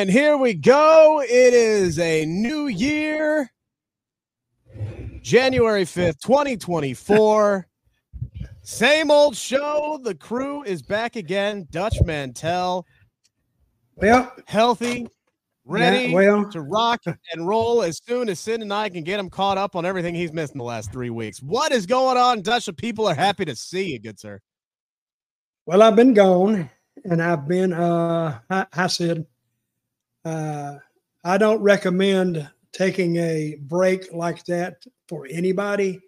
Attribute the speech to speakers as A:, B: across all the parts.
A: And here we go. It is a new year, January 5th, 2024. Same old show. The crew is back again. Dutch Mantell.
B: Well,
A: healthy, ready
B: Yeah, well.
A: to rock and roll as soon as Sid and I can get him caught up on everything he's missed in the last three weeks. What is going on, Dutch? The people are happy to see you, good sir.
B: well, I've been gone, and I've been. Uh, I, I said, uh, I don't recommend taking a break like that for anybody.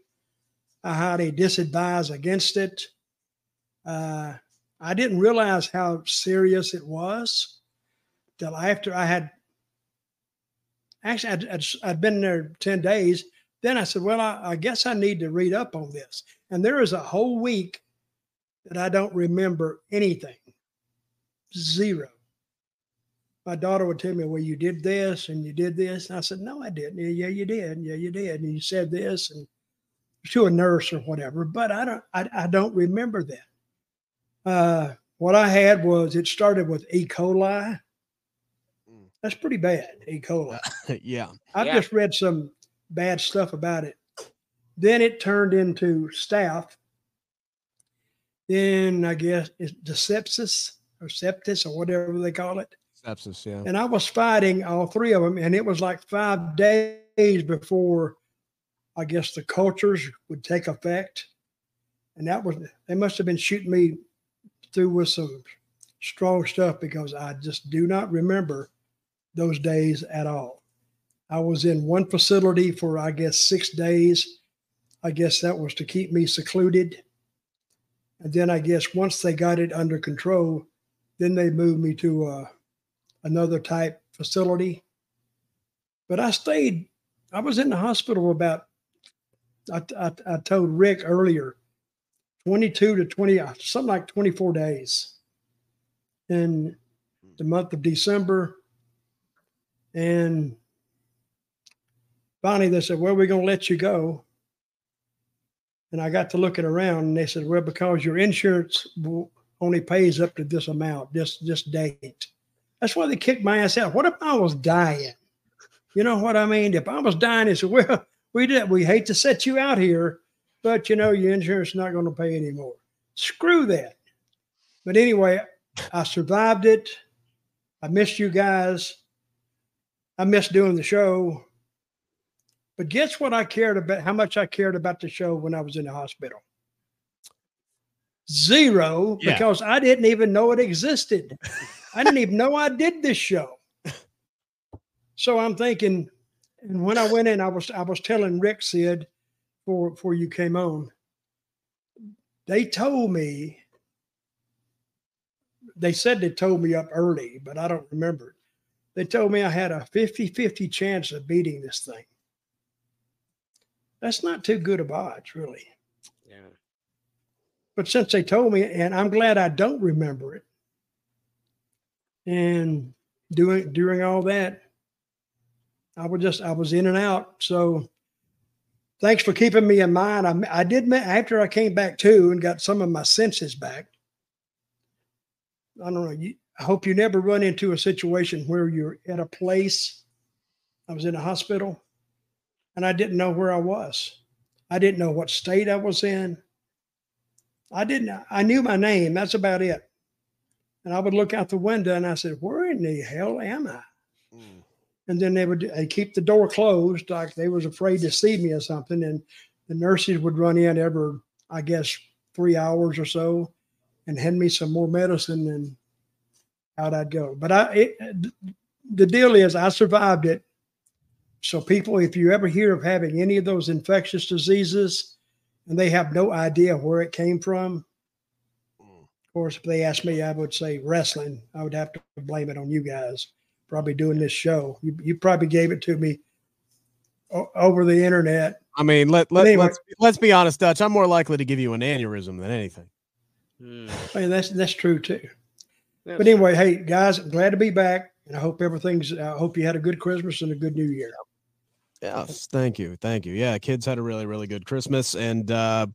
B: I highly disadvise against it. Uh, I didn't realize how serious it was till after I had. Actually, I'd, I'd, I'd been there 10 days. Then I said, Well, I, I guess I need to read up on this. And there is a whole week that I don't remember anything. Zero. My daughter would tell me, Well, you did this and you did this. And I said, No, I didn't. Yeah, yeah, you did. Yeah, you did. And you said this and to a nurse or whatever. But I don't I, I don't remember that. Uh what I had was it started with E. coli.
A: Mm.
B: That's pretty bad, E. coli.
A: yeah.
B: I've
C: Yeah.
B: just read some bad stuff about it. Then it turned into staph. Then I guess it's the sepsis or septis or whatever they call it.
A: Sepsis, yeah.
B: And I was fighting all three of them, and it was like five days before I guess the cultures would take effect. And that was they must have been shooting me through with some strong stuff because I just do not remember those days at all. I was in one facility for I guess six days. I guess that was to keep me secluded. And then I guess once they got it under control, then they moved me to uh, another type facility. But I stayed, I was in the hospital about, I, I, I told Rick earlier, 22 to 20, uh, something like 24 days in the month of December. And finally they said, Well, we're going to let you go. And I got to looking around and they said, Well, because your insurance will, only pays up to this amount, this this date. That's why they kicked my ass out. What if I was dying? You know what I mean? If I was dying, they said, Well, we did we hate to set you out here, but you know your insurance is not going to pay anymore. Screw that. But anyway, I survived it. I missed you guys. I missed doing the show. But guess what I cared about, how much I cared about the show when I was in the hospital? Zero,
A: Yeah.
B: because I didn't even know it existed. I didn't even know I did this show. So I'm thinking, and when I went in, I was I was telling Rick Sid before before you came on. They told me, they said they told me up early, but I don't remember. They told me I had a 50-50 chance of beating this thing. That's not too good of odds, really. But since they told me, and I'm glad I don't remember it. And doing during all that, I was just I was in and out. So thanks for keeping me in mind. I, I did after I came back too and got some of my senses back. I don't know. I hope you never run into a situation where you're at a place. I was in a hospital, and I didn't know where I was. I didn't know what state I was in. I didn't. I knew my name. That's about it. And I would look out the window and I said, "Where in the hell am I?"
A: Mm.
B: and then they would they keep the door closed, like they was afraid to see me or something. And the nurses would run in every, I guess, three hours or so, and hand me some more medicine, and out I'd go. But I, it, the deal is, I survived it. So people, if you ever hear of having any of those infectious diseases, and they have no idea where it came from, of course, if they asked me, I would say wrestling. I would have to blame it on you guys. Probably doing this show. You, you probably gave it to me o- over the internet.
A: I mean, let let
B: Anyway.
A: let's let's be honest, Dutch. I'm more likely to give you an aneurysm than anything.
D: Hmm.
B: I mean, that's that's true too.
D: Yeah,
B: But
D: sure.
B: anyway, hey guys, I'm glad to be back, and I hope everything's. I hope you had a good Christmas and a good New Year.
A: Yes, thank you, thank you. Yeah, kids had a really really good Christmas, and uh,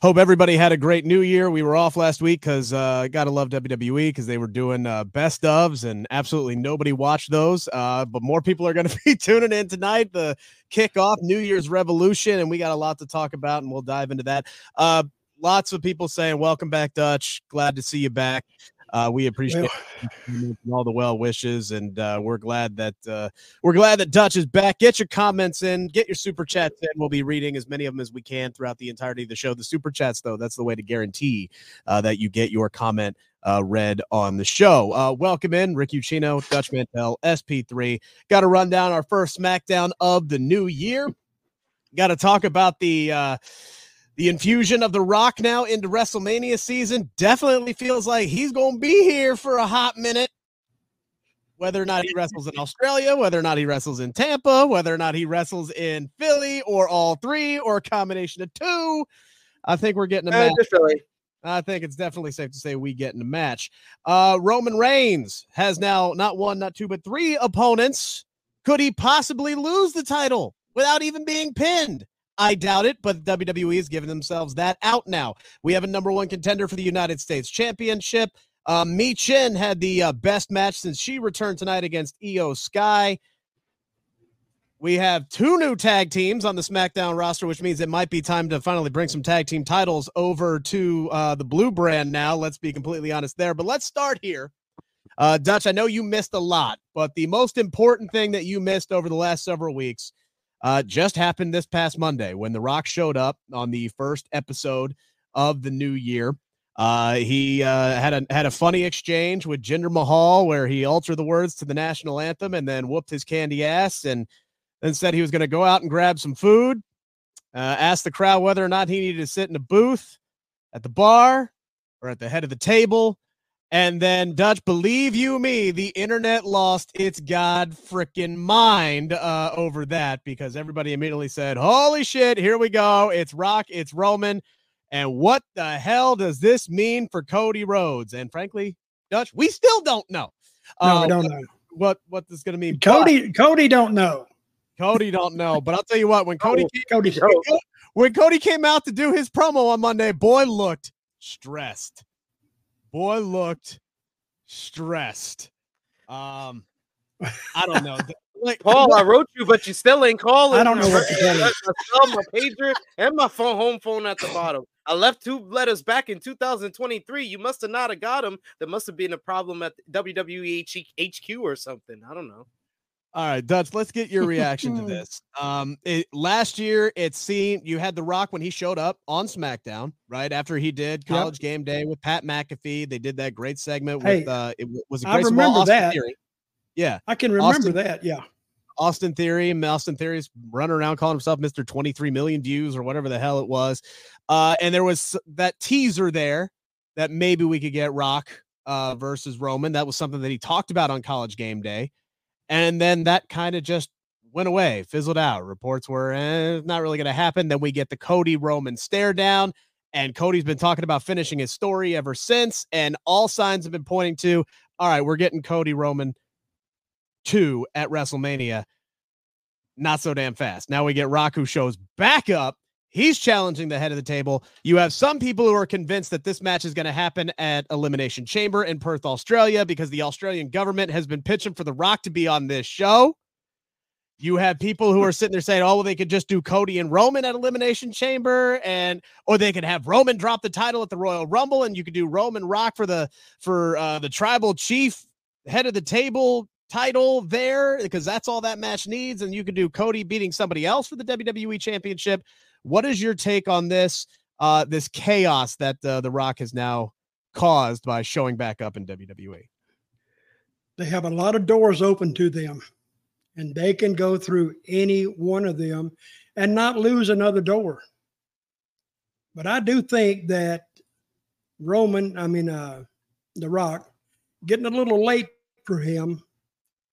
A: hope everybody had a great New Year. We were off last week because uh, gotta love WWE because they were doing uh, best ofs, and absolutely nobody watched those. Uh, but more people are going to be tuning in tonight. The kickoff New Year's Revolution, and we got a lot to talk about, and we'll dive into that. Uh, lots of people saying, "Welcome back, Dutch. Glad to see you back." Uh, we appreciate all the well wishes, and uh, we're glad that uh, we're glad that Dutch is back. Get your comments in, get your super chats in. We'll be reading as many of them as we can throughout the entirety of the show. The super chats, though, that's the way to guarantee uh, that you get your comment uh, read on the show. Uh, welcome in, Rick Ucchino, Dutch Mantell, SP3. Got to run down our first SmackDown of the new year. Got to talk about the. Uh, the infusion of The Rock now into WrestleMania season definitely feels like he's going to be here for a hot minute. Whether or not he wrestles in Australia, whether or not he wrestles in Tampa, whether or not he wrestles in Philly, or all three, or a combination of two, I think we're getting a
D: Eh,
A: match.
D: Philly.
A: I think it's definitely safe to say we get in a match. Uh, Roman Reigns has now not one, not two, but three opponents. Could he possibly lose the title without even being pinned? I doubt it, but WWE is giving themselves that out now. We have a number one contender for the United States Championship. Um, Michin had the uh, best match since she returned tonight against IYO SKY. We have two new tag teams on the SmackDown roster, which means it might be time to finally bring some tag team titles over to uh, the blue brand now. Let's be completely honest there. But let's start here. Uh, Dutch, I know you missed a lot, but the most important thing that you missed over the last several weeks uh, just happened this past Monday when The Rock showed up on the first episode of the new year. Uh, he uh, had a had a funny exchange with Jinder Mahal where he altered the words to the national anthem and then whooped his candy ass and then said he was going to go out and grab some food. Uh, asked the crowd whether or not he needed to sit in a booth at the bar or at the head of the table. And then Dutch, believe you me, the internet lost its god freaking mind uh, over that because everybody immediately said, "Holy shit, here we go! It's Rock, it's Roman." And what the hell does this mean for Cody Rhodes? And frankly, Dutch, we still don't know.
B: No,
A: uh,
B: we don't know.
A: what what this is going to mean. But
B: Cody, Cody don't know.
A: Cody don't know, but I'll tell you what. When Cody
B: Oh,
A: came,
B: Cody,
A: when Cody came out to do his promo on Monday, boy looked stressed. Boy looked stressed. Um, I don't know. Like
D: Paul, I wrote you, but you still ain't calling.
B: I don't know what to tell you.
D: I saw my pager and my phone, home phone at the bottom. I left two letters back in 2023. You must have not have got them. There must have been a problem at WWE HQ or something. I don't know.
A: All right, Dutch, let's get your reaction to this. Um, it, last year, it seemed you had The Rock when he showed up on SmackDown, right after he did
B: Yep.
A: College Game Day with Pat McAfee. They did that great segment
B: Hey,
A: with uh, it was it
B: I remember
A: Austin
B: that.
A: Theory. Yeah,
B: I can remember
A: Austin-
B: that. Yeah.
A: Austin Theory Austin Theory's running around calling himself Mr. 23 million views or whatever the hell it was. Uh, and there was that teaser there that maybe we could get Rock uh, versus Roman. That was something that he talked about on College Game Day. And then that kind of just went away, fizzled out. Reports were eh, not really going to happen. Then we get the Cody Roman stare down. And Cody's been talking about finishing his story ever since. And all signs have been pointing to all right, we're getting Cody Roman two at WrestleMania not so damn fast. Now we get Rock who shows back up. He's challenging the head of the table. You have some people who are convinced that this match is going to happen at Elimination Chamber in Perth, Australia, because the Australian government has been pitching for The Rock to be on this show. You have people who are sitting there saying, "Oh, well, they could just do Cody and Roman at Elimination Chamber, and or they could have Roman drop the title at the Royal Rumble, and you could do Roman Rock for the for uh, the Tribal Chief head of the table title there because that's all that match needs, and you could do Cody beating somebody else for the WWE Championship. What is your take on this? Uh, this chaos that uh, The Rock has now caused by showing back up in WWE.
B: They have a lot of doors open to them, and they can go through any one of them and not lose another door. But I do think that Roman, I mean, uh, The Rock, getting a little late for him.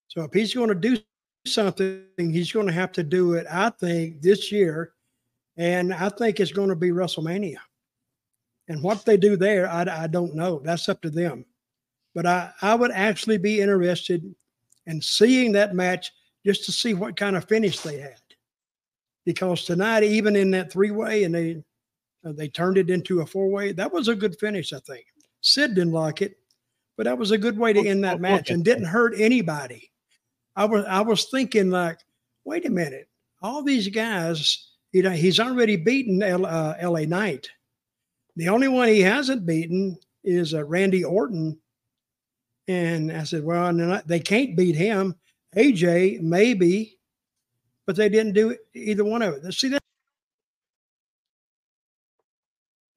B: So if he's going to do something, he's going to have to do it, I think, this year. And I think it's going to be WrestleMania. And what they do there, I, I don't know. That's up to them. But I, I would actually be interested in seeing that match just to see what kind of finish they had. Because tonight, even in that three way, and they uh, they turned it into a four way, that was a good finish, I think. Sid didn't like it, but that was a good way to end that match and didn't hurt anybody. I was I was thinking like, wait a minute, all these guys, you know, he's already beaten L, uh, L.A. Knight. The only one he hasn't beaten is uh, Randy Orton. And I said, well, not, they can't beat him. AJ, maybe, but they didn't do either one of it. See that?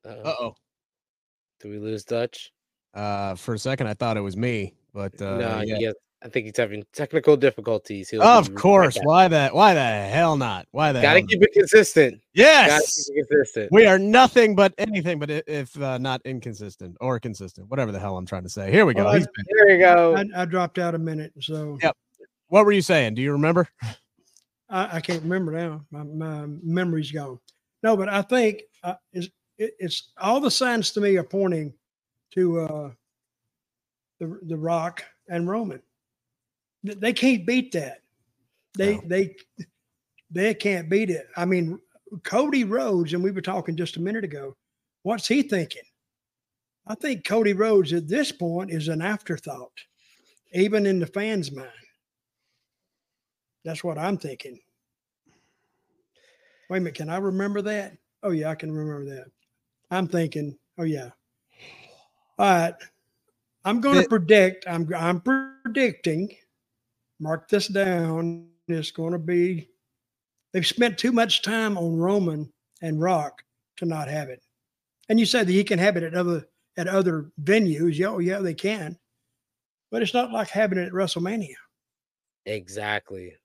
A: Uh oh.
D: Do we lose Dutch?
A: Uh, for a second, I thought it was me, but uh,
D: no,
A: yeah.
D: Yeah. I think he's having technical difficulties. He'll
A: Of course.
D: right.
A: Why that? Why the hell not? Why the
D: Gotta
A: hell
D: keep it consistent.
A: not?
D: Gotta
A: Yes.
D: keep it consistent.
A: We are nothing but anything but if uh, not inconsistent or consistent, whatever the hell I'm trying to say. Here we go.
B: Well, I-
A: He's been-
D: There you go.
B: I, I dropped out a minute, so
A: Yep. what were you saying? Do you remember?
B: I, I can't remember now. My, my memory's gone. No, but I think uh, it's, it, it's all the signs to me are pointing to uh, the the Rock and Roman. Th- They can't beat that. They
A: No.
B: they they can't beat it. I mean, Cody Rhodes, and we were talking just a minute ago. What's he thinking? I think Cody Rhodes at this point is an afterthought, even in the fans' mind. That's what I'm thinking. Wait a minute, can I remember that? Oh yeah, I can remember that. I'm thinking, oh yeah. All right. I'm going to predict, I'm I'm predicting, mark this down. It's going to be they've spent too much time on Roman and Rock to not have it. And you said that he can have it at other at other venues. Yeah, oh, yeah, they can. But it's not like having it at WrestleMania.
D: Exactly.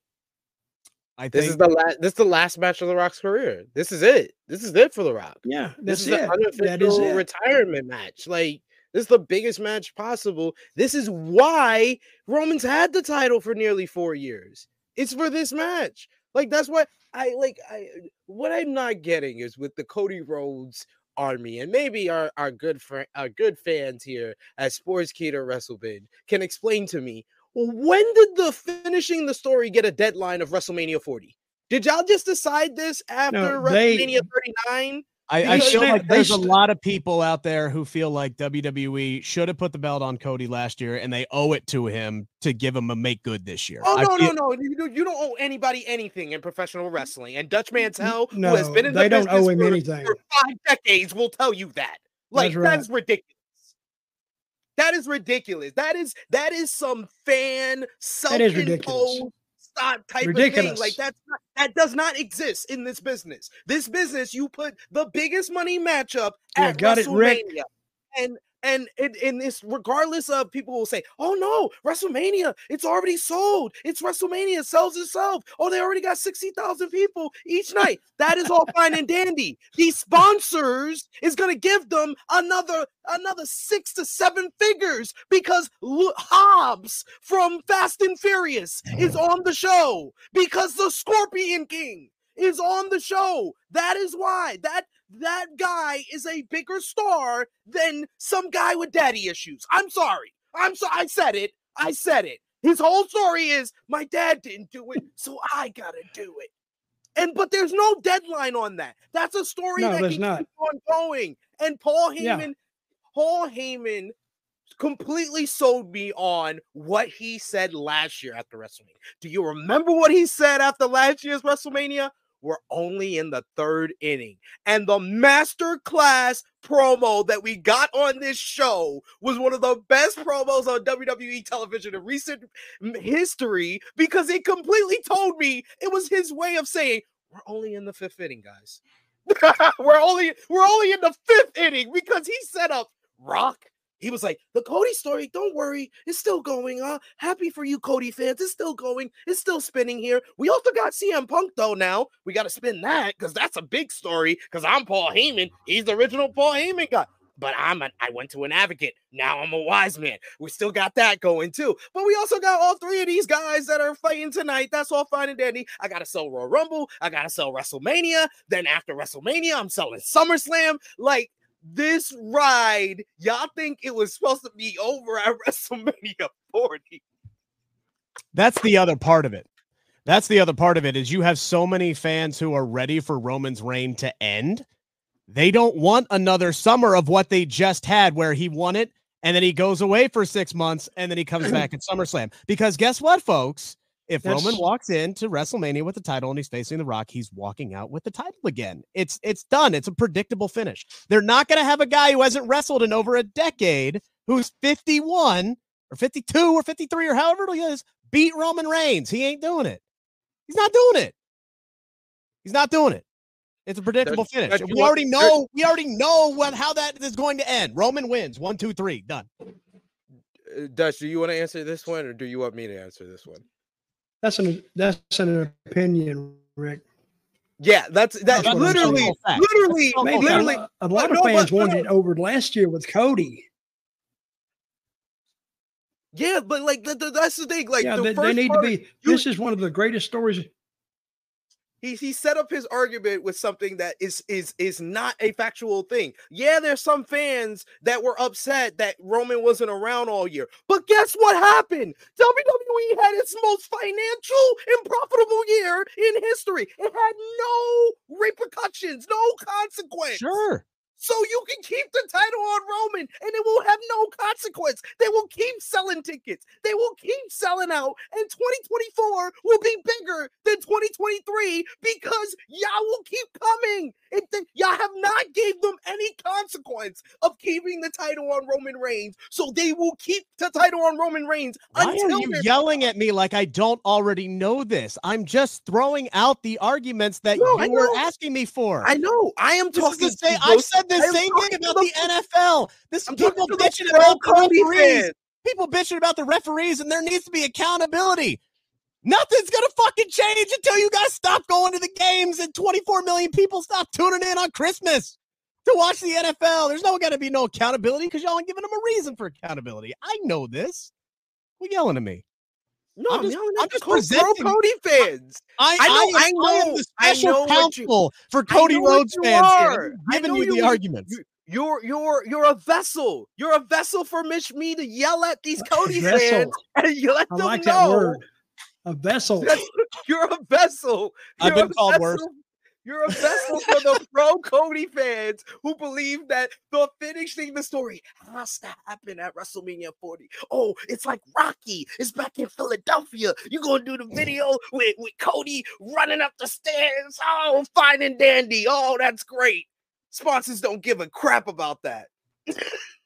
A: I
D: This
A: think
D: is the last. This is the last match of the Rock's career. This is it. This is it for the Rock.
B: Yeah,
D: This is
B: it.
D: an
B: That is
D: unofficial
B: it.
D: retirement match. Like this is the biggest match possible. This is why Roman's had the title for nearly four years. It's for this match. Like that's what I like. I what I'm not getting is with the Cody Rhodes army, and maybe our our good friend, our good fans here at Sports Sportskeeda WrestleBin can explain to me when did the finishing the story get a deadline of WrestleMania 40? Did y'all just decide this after
B: they-
D: WrestleMania 39?
A: I, I feel like there's a lot of people out there who feel like WWE should have put the belt on Cody last year, and they owe it to him to give him a make good this year.
D: Oh
A: I
D: no,
A: feel-
D: no, no! You, don't- you don't owe anybody anything in professional wrestling. And Dutch Mantell,
B: No,
D: who has been in the
B: they don't
D: business
B: owe him
D: for,
B: anything.
D: for five decades, will tell you that. Like
B: That's right.
D: that's ridiculous. That is ridiculous. That is that is some fan
B: That is ridiculous.
D: self-imposed stop type of
B: Ridiculous.
D: thing. Like that's not, that does not exist in this business. This business, you put the biggest money matchup
B: Yeah,
D: at
B: got it, Rick.
D: WrestleMania, and and in, in this, regardless of people will say, "Oh no, WrestleMania, it's already sold. It's WrestleMania, it sells itself. Oh, they already got sixty thousand people each night. That is all fine and dandy. These sponsors is gonna give them another another six to seven figures because Hobbs from Fast and Furious is oh. on the show because the Scorpion King is on the show. That is why that that guy is a bigger star than some guy with daddy issues. I'm sorry. I'm so I said it. I said it. His whole story is my dad didn't do it, so I gotta do it. And but there's no deadline on that. That's a story
B: No,
D: that can
B: not.
D: keep on going. And Paul
B: Yeah.
D: Heyman, Paul Heyman completely sold me on what he said last year after WrestleMania. Do you remember what he said after last year's WrestleMania? We're only in the third inning. And the master class promo that we got on this show was one of the best promos on WWE television in recent history because it completely told me it was his way of saying, we're only in the fifth inning, guys. we're only we're only in the fifth inning because he set up Rock, he was like, the Cody story, don't worry, it's still going. Uh, happy for you, Cody fans. It's still going, it's still spinning here. We also got CM Punk, though, now. We got to spin that because that's a big story. Because I'm Paul Heyman. He's the original Paul Heyman guy. But I'm an I went to an advocate. Now I'm a wise man. We still got that going too. But we also got all three of these guys that are fighting tonight. That's all fine and dandy. I gotta sell Royal Rumble. I gotta sell WrestleMania. Then after WrestleMania, I'm selling SummerSlam. Like this ride, y'all think it was supposed to be over at WrestleMania 40.
A: That's the other part of it. That's the other part of it is you have so many fans who are ready for Roman's reign to end. They don't want another summer of what they just had where he won it and then he goes away for 6 months and then he comes back at SummerSlam. Because guess what folks? If That's... Roman walks into WrestleMania with the title and he's facing The Rock, he's walking out with the title again. It's it's done. It's a predictable finish. They're not going to have a guy who hasn't wrestled in over a decade, who's 51 or 52 or 53 or however he is, beat Roman Reigns. He ain't doing it. He's not doing it. He's not doing it. It's a predictable finish. We already know. We already know what how that is going to end. Roman wins. One, two, three. Done.
D: Dutch, do you want to answer this one, or do you want me to answer this one?
B: That's an that's an opinion, Rick.
D: Yeah, that's that's, that's literally, literally,
B: Maybe literally. A, a lot of fans no, wanted it over last year with Cody.
D: Yeah, but like the, the, that's the thing. Like,
B: yeah,
D: the
B: they, they need part, to be. This is one of the greatest stories
D: he he set up his argument with something that is is is not a factual thing. Yeah, there's some fans that were upset that Roman wasn't around all year. But guess what happened? WWE had its most financial and profitable year in history. It had no repercussions, no consequence.
A: Sure.
D: So you can keep the title on Roman and it will have no consequence. They will keep selling tickets. They will keep selling out. And 2024 will be bigger than 2023 because y'all will keep coming. And th- y'all have not gave them any consequence of keeping the title on Roman Reigns. So they will keep the title on Roman Reigns.
A: Why are you yelling at me like I don't already know this? I'm just throwing out the arguments that no, you were asking me for.
D: I know. I am this talking.
A: Say, I've said the same thing about the NFL. This I'm people bitching about the referees. People bitching about the referees, and there needs to be accountability. Nothing's gonna fucking change until you guys stop going to the games and 24 million people stop tuning in on Christmas to watch the NFL. There's no gonna be no accountability because y'all ain't giving them a reason for accountability. I know this. Quit yelling at me.
D: No, I'm just, I'm just presenting Cody fans.
A: I, I, know, I, I, know, I am the special counsel you, for Cody Rhodes fans. Here. I'm giving you the arguments.
D: You, you're you're you're a vessel. You're a vessel for Mitch me to yell at these uh, Cody fans and you let I them like know.
B: A vessel.
D: you're a vessel.
A: You're I've been called vessel. worse.
D: You're a vessel for the pro Cody fans who believe that the finishing the story has to happen at WrestleMania 40. Oh, it's like Rocky. It's back in Philadelphia. You're gonna do the video with, with Cody running up the stairs. Oh, fine and dandy. Oh, that's great. Sponsors don't give a crap about that.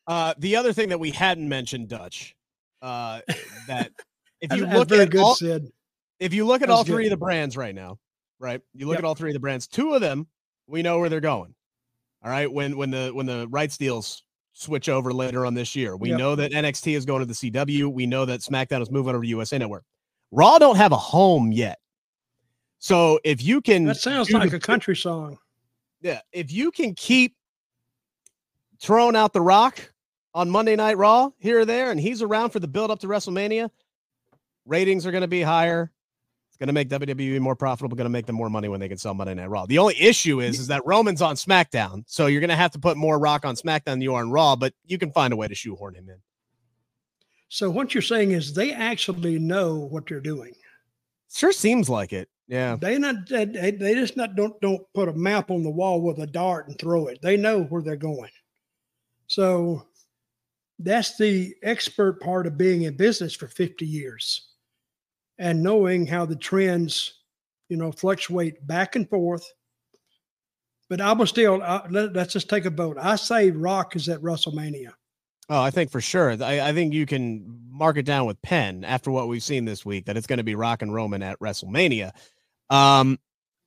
A: uh, the other thing that we hadn't mentioned, Dutch, uh, that if you
B: that's,
A: look
B: that's
A: at
B: good,
A: all,
B: Sid.
A: if you look at all three of the brands right now, right? You look yep. at all three of the brands. Two of them, we know where they're going. All right. When when the when the rights deals switch over later on this year, we yep. know that NXT is going to the CW. We know that SmackDown is moving over to USA Network. Raw don't have a home yet. So if you can,
B: that sounds like the, a country song.
A: Yeah, if you can keep throwing out the Rock on Monday Night Raw here or there, and he's around for the build up to WrestleMania, ratings are going to be higher It's going to make WWE more profitable, going to make them more money when they can sell Monday Night Raw. The only issue is, is that Roman's on SmackDown, so you're going to have to put more Rock on SmackDown than you are on Raw, but you can find a way to shoehorn him in.
B: So what you're saying is they actually know what they're doing.
A: Sure seems like it. Yeah.
B: They not they, they just not don't don't put a map on the wall with a dart and throw it. They know where they're going. So that's the expert part of being in business for 50 years and knowing how the trends you know, fluctuate back and forth. But I will still, let, us just take a vote. I say Rock is at WrestleMania.
A: Oh, I think for sure. I, I, think you can mark it down with pen after what we've seen this week that it's going to be Rock and Roman at WrestleMania. Um,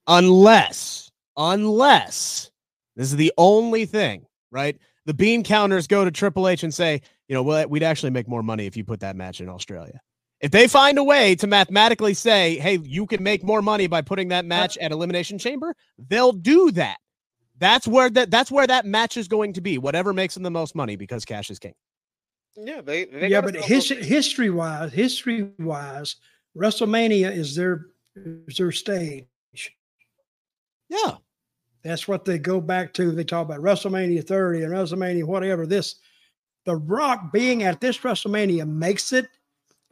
A: unless, unless this is the only thing, right? The bean counters go to Triple H and say, you know, we'd actually make more money if you put that match in Australia. If they find a way to mathematically say, hey, you can make more money by putting that match at Elimination Chamber, they'll do that. That's where that that's where that match is going to be. Whatever makes them the most money because cash is king.
D: Yeah, they, they
B: yeah, but his, history wise, history wise, WrestleMania is their is their stage.
A: Yeah,
B: that's what they go back to. They talk about WrestleMania 30 and WrestleMania whatever. This, The Rock being at this WrestleMania makes it,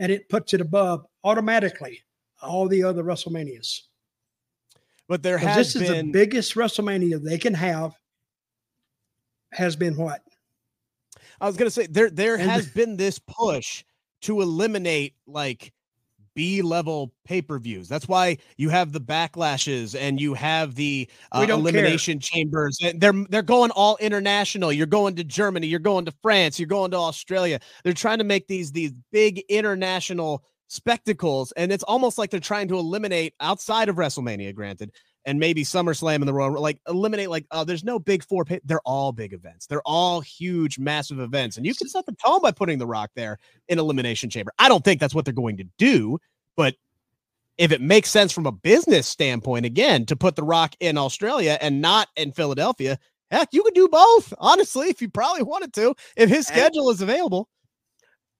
B: and it puts it above automatically all the other WrestleManias.
A: But there has
B: this
A: been...
B: is the biggest WrestleMania they can have. Has been what?
A: I was gonna say there there and has been this push to eliminate like B level pay per views. That's why you have the backlashes and you have the uh, elimination care. chambers. They're they're going all international. You're going to Germany. You're going to France. You're going to Australia. They're trying to make these these big international spectacles, and it's almost like they're trying to eliminate outside of WrestleMania. Granted, and maybe SummerSlam in the Royal, like eliminate like oh, there's no big four. Pay- they're all big events. They're all huge, massive events, and you can set the tone by putting The Rock there in Elimination Chamber. I don't think that's what they're going to do, but if it makes sense from a business standpoint, again, to put The Rock in Australia and not in Philadelphia, heck, you could do both. Honestly, if you probably wanted to, if his schedule is available.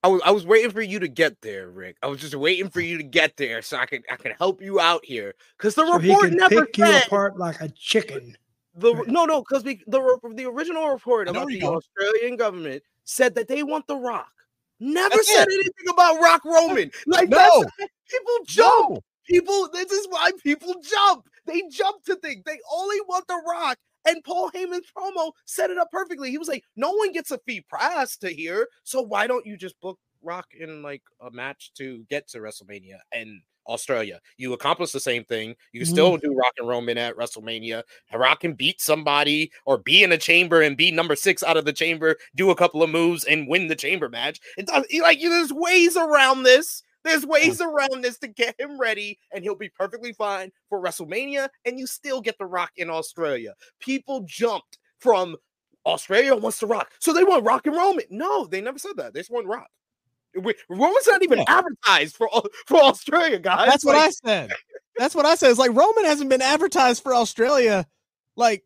D: I was I was waiting for you to get there, Rick. I was just waiting for oh. you to get there so I can I can help you out here because the so report never pick said,
B: you apart like a uh, chicken.
D: The no no because the the original report about the. Australian government said that they want the Rock. Never that's said it. anything about Rock Roman. Like no. people jump. No. People. This is why people jump. They jump to things. They only want the Rock. And Paul Heyman's promo set it up perfectly. He was like, no one gets a fee price to here. So why don't you just book Rock in like a match to get to WrestleMania and Australia? You accomplish the same thing. You mm-hmm. still do Rock and Roman at WrestleMania. Rock can beat somebody or be in a chamber and be number six out of the chamber, do a couple of moves and win the chamber match. It does like there's ways around this there's ways mm. around this to get him ready, and he'll be perfectly fine for WrestleMania. And you still get the Rock in Australia. People jumped from Australia wants to Rock, so they want Rock and Roman. No, they never said that. They just want Rock. Roman's not even yeah. advertised for for Australia, guys.
A: That's like, what I said. That's what I said. It's like Roman hasn't been advertised for Australia like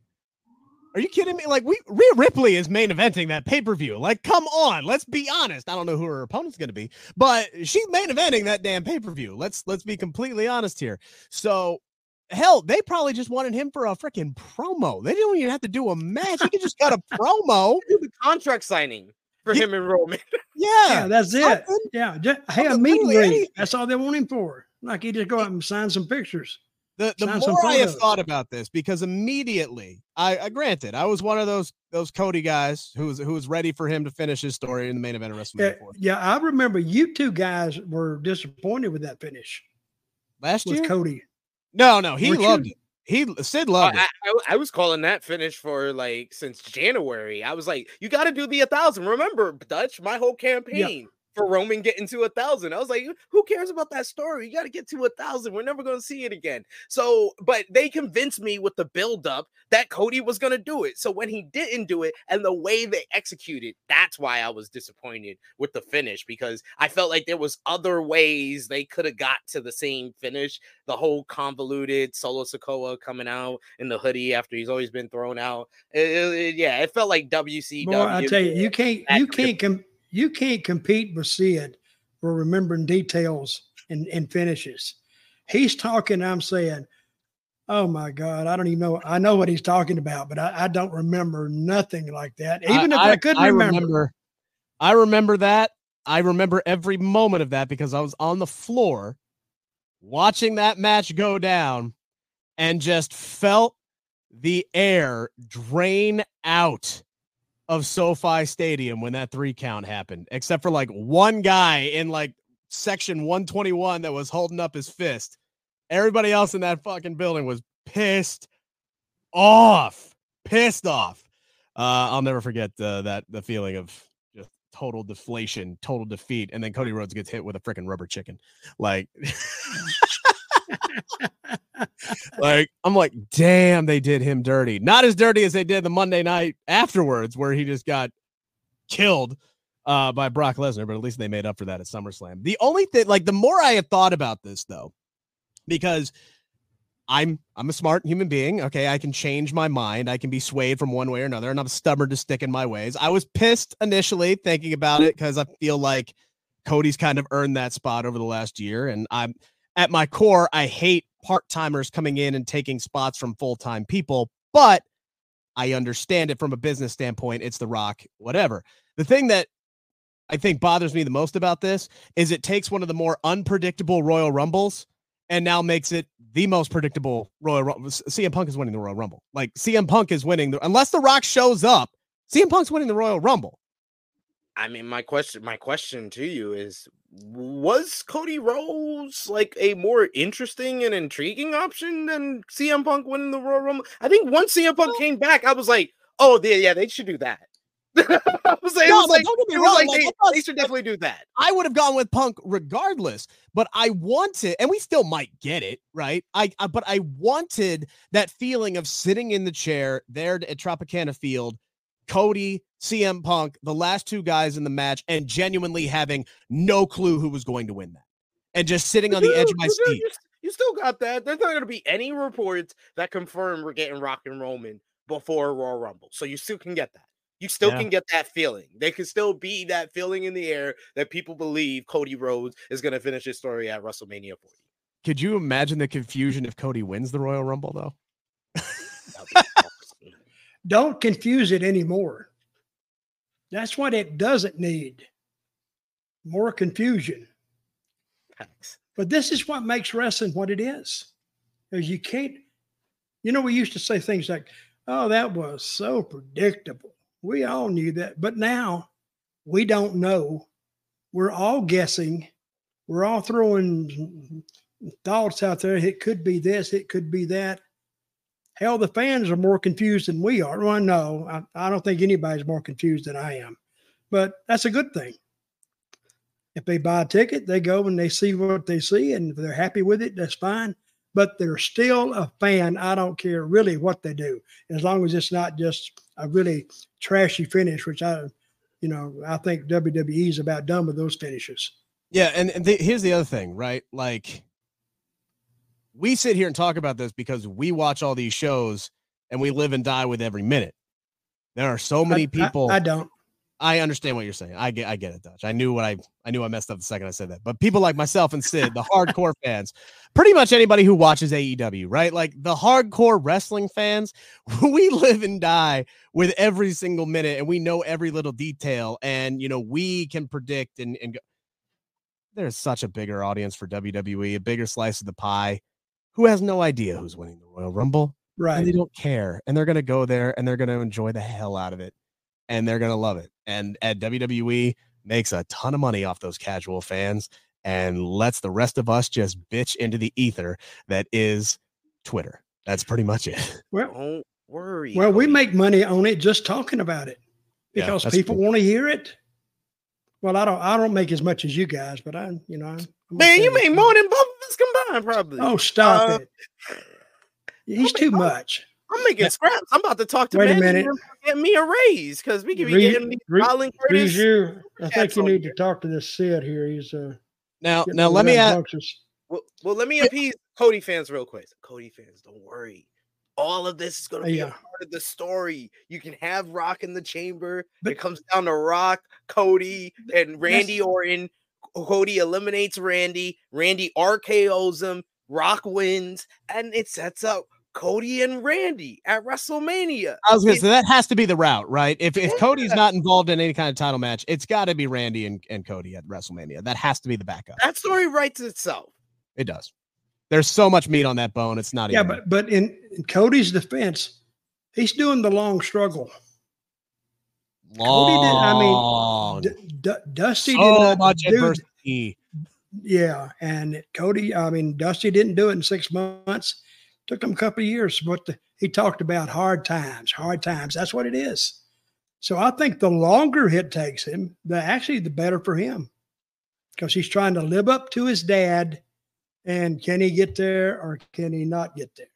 A: are you kidding me? Like we Rhea Ripley is main eventing that pay per view. Like, come on, let's be honest. I don't know who her opponent's going to be, but she's main eventing that damn pay per view. Let's let's be completely honest here. So, hell, they probably just wanted him for a freaking promo. They didn't even have to do a match. He could just got a promo.
D: Do the contract signing for yeah. him and Roman.
A: Yeah,
B: yeah that's it. Yeah, just, hey, a meet and greet. That's all they want him for. Like he just go out and sign some pictures.
A: The the more I have thought about this, because immediately, I, I, granted I was one of those those Cody guys who was who was ready for him to finish his story in the main event of WrestleMania.
B: Yeah, yeah I remember you two guys were disappointed with that finish
A: last
B: with
A: year.
B: Cody.
A: No, no, he Weren't loved you? it. He Sid loved
D: uh,
A: it.
D: I, I, I, was calling that finish for like since January. I was like, you got to do the a thousand. Remember, Dutch, my whole campaign for Roman getting to a thousand. I was like, who cares about that story? You got to get to a thousand. We're never going to see it again. So, but they convinced me with the buildup that Cody was going to do it. So when he didn't do it and the way they executed, that's why I was disappointed with the finish because I felt like there was other ways they could have got to the same finish. The whole convoluted Solo Sikoa coming out in the hoodie after he's always been thrown out. It, it, yeah, it felt like WCW.
B: Boy, I tell you, you can't, you can't. Com- you can't compete with Sid for remembering details and, and finishes. He's talking, I'm saying, oh my God, I don't even know. I know what he's talking about, but I, I don't remember nothing like that. Even I, if I, I could remember. remember.
A: I remember that. I remember every moment of that because I was on the floor watching that match go down and just felt the air drain out of SoFi Stadium when that three count happened, except for like one guy in like section 121 that was holding up his fist. Everybody else in that fucking building was pissed off, pissed off. Uh, I'll never forget uh, that the feeling of just total deflation, total defeat, and then Cody Rhodes gets hit with a freaking rubber chicken. Like, like I'm like, damn, they did him dirty. Not as dirty as they did the Monday night afterwards, where he just got killed uh, by Brock Lesnar, but at least they made up for that at SummerSlam. The only thing, like, the more I have thought about this, though, because I'm I'm a smart human being. Okay, I can change my mind. I can be swayed from one way or another, and I'm stubborn to stick in my ways. I was pissed initially thinking about it because I feel like Cody's kind of earned that spot over the last year, and I'm at my core, I hate part timers coming in and taking spots from full time people, but I understand it from a business standpoint. It's The Rock, whatever. The thing that I think bothers me the most about this is it takes one of the more unpredictable Royal Rumbles and now makes it the most predictable Royal Rumble. CM Punk is winning the Royal Rumble. Like CM Punk is winning the, unless The Rock shows up, CM Punk's winning the Royal Rumble.
D: I mean, my question, my question to you is: Was Cody Rhodes like a more interesting and intriguing option than CM Punk winning the Royal Rumble? I think once CM Punk came back, I was like, "Oh, yeah, yeah, they should do that." I was like,
A: No,
D: was like,
A: don't get me wrong,
D: like
A: like,
D: they,
A: thought-
D: they should definitely do that.
A: I would have gone with Punk regardless, but I wanted, and we still might get it, right? I, I but I wanted that feeling of sitting in the chair there at Tropicana Field, Cody, CM Punk, the last two guys in the match, and genuinely having no clue who was going to win that, and just sitting on the edge of my seat.
D: You, you still got that. There's not going to be any reports that confirm we're getting Rock and Roman before Royal Rumble, so you still can get that. You still
A: Yeah.
D: can get that feeling. There can still be that feeling in the air that people believe Cody Rhodes is going to finish his story at WrestleMania 40.
A: Could you imagine the confusion if Cody wins the Royal Rumble though?
D: Awesome.
B: Don't confuse it anymore. That's what it doesn't need. More confusion.
D: Facts.
B: But this is what makes wrestling what it is. Is you can't, you know, we used to say things like, oh, that was so predictable. We all knew that. But now we don't know. We're all guessing. We're all throwing thoughts out there. It could be this, it could be that. Hell, the fans are more confused than we are. Well, no, I, I don't think anybody's more confused than I am. But that's a good thing. If they buy a ticket, they go and they see what they see, and if they're happy with it, that's fine. But they're still a fan. I don't care really what they do, as long as it's not just a really trashy finish, which I, you know, I think WWE is about done with those finishes.
A: Yeah, and, and the, here's the other thing, right? Like, we sit here and talk about this because we watch all these shows and we live and die with every minute. There are so many
B: I- I-
A: people.
B: I, don't.
A: I understand what you're saying. I get, I get it, Dutch. I knew what I, I knew I messed up the second I said that. But people like myself and Sid, the hardcore fans, pretty much anybody who watches AEW, right? Like the hardcore wrestling fans, we live and die with every single minute, and we know every little detail, and you know we can predict and and go. There's such a bigger audience for WWE, a bigger slice of the pie. Who has no idea who's winning the Royal Rumble?
B: Right.
A: and they don't care and they're going to go there and they're going to enjoy the hell out of it and they're going to love it and at WWE makes a ton of money off those casual fans and lets the rest of us just bitch into the ether that is Twitter that's pretty much it
B: Well,
D: Don't worry.
B: well, we make money on it just talking about it because
A: that's
B: people
A: true.
B: want to hear it. Well, I don't. I don't make as much as you guys, but I, you know, I'm
D: Man, you make more than both of combined, probably.
B: Oh, stop
D: Uh,
B: it! He's too much.
D: I'm making scraps. I'm about to talk to
B: Wait a minute.
D: Get me a raise because we could be
B: Re-
D: getting these
B: re-
D: Colin Curtis.
B: Reju, I think you
D: on
B: need to talk to this Sid here. He's uh.
A: now now let me ask.
D: Well, well, let me appease Cody fans real quick. Cody fans, don't worry. All of this is going to be a part of the story. You can have Rock in the chamber.
B: But-
D: it comes down to Rock, Cody, and Randy Orton. Cody eliminates Randy. Randy RKO's him. Rock wins, and it sets up Cody and Randy at WrestleMania.
A: I was gonna
D: it-
A: say that has to be the route right if if Cody's not involved in any kind of title match it's got to be Randy and, and Cody at WrestleMania that has to be the backup
D: That story writes itself.
A: it does there's so much meat on that bone it's not
B: Yeah,
A: even
B: but but in, in Cody's defense, he's doing the long struggle. Cody did- I mean,
A: long
B: D- Dusty did
A: so much adversity.
B: Yeah, and Cody, I mean, Dusty didn't do it in six months. Took him a couple of years, but the, he talked about hard times, hard times. That's what it is. So I think the longer it takes him, the actually the better for him, because he's trying to live up to his dad. And can he get there or can he not get there?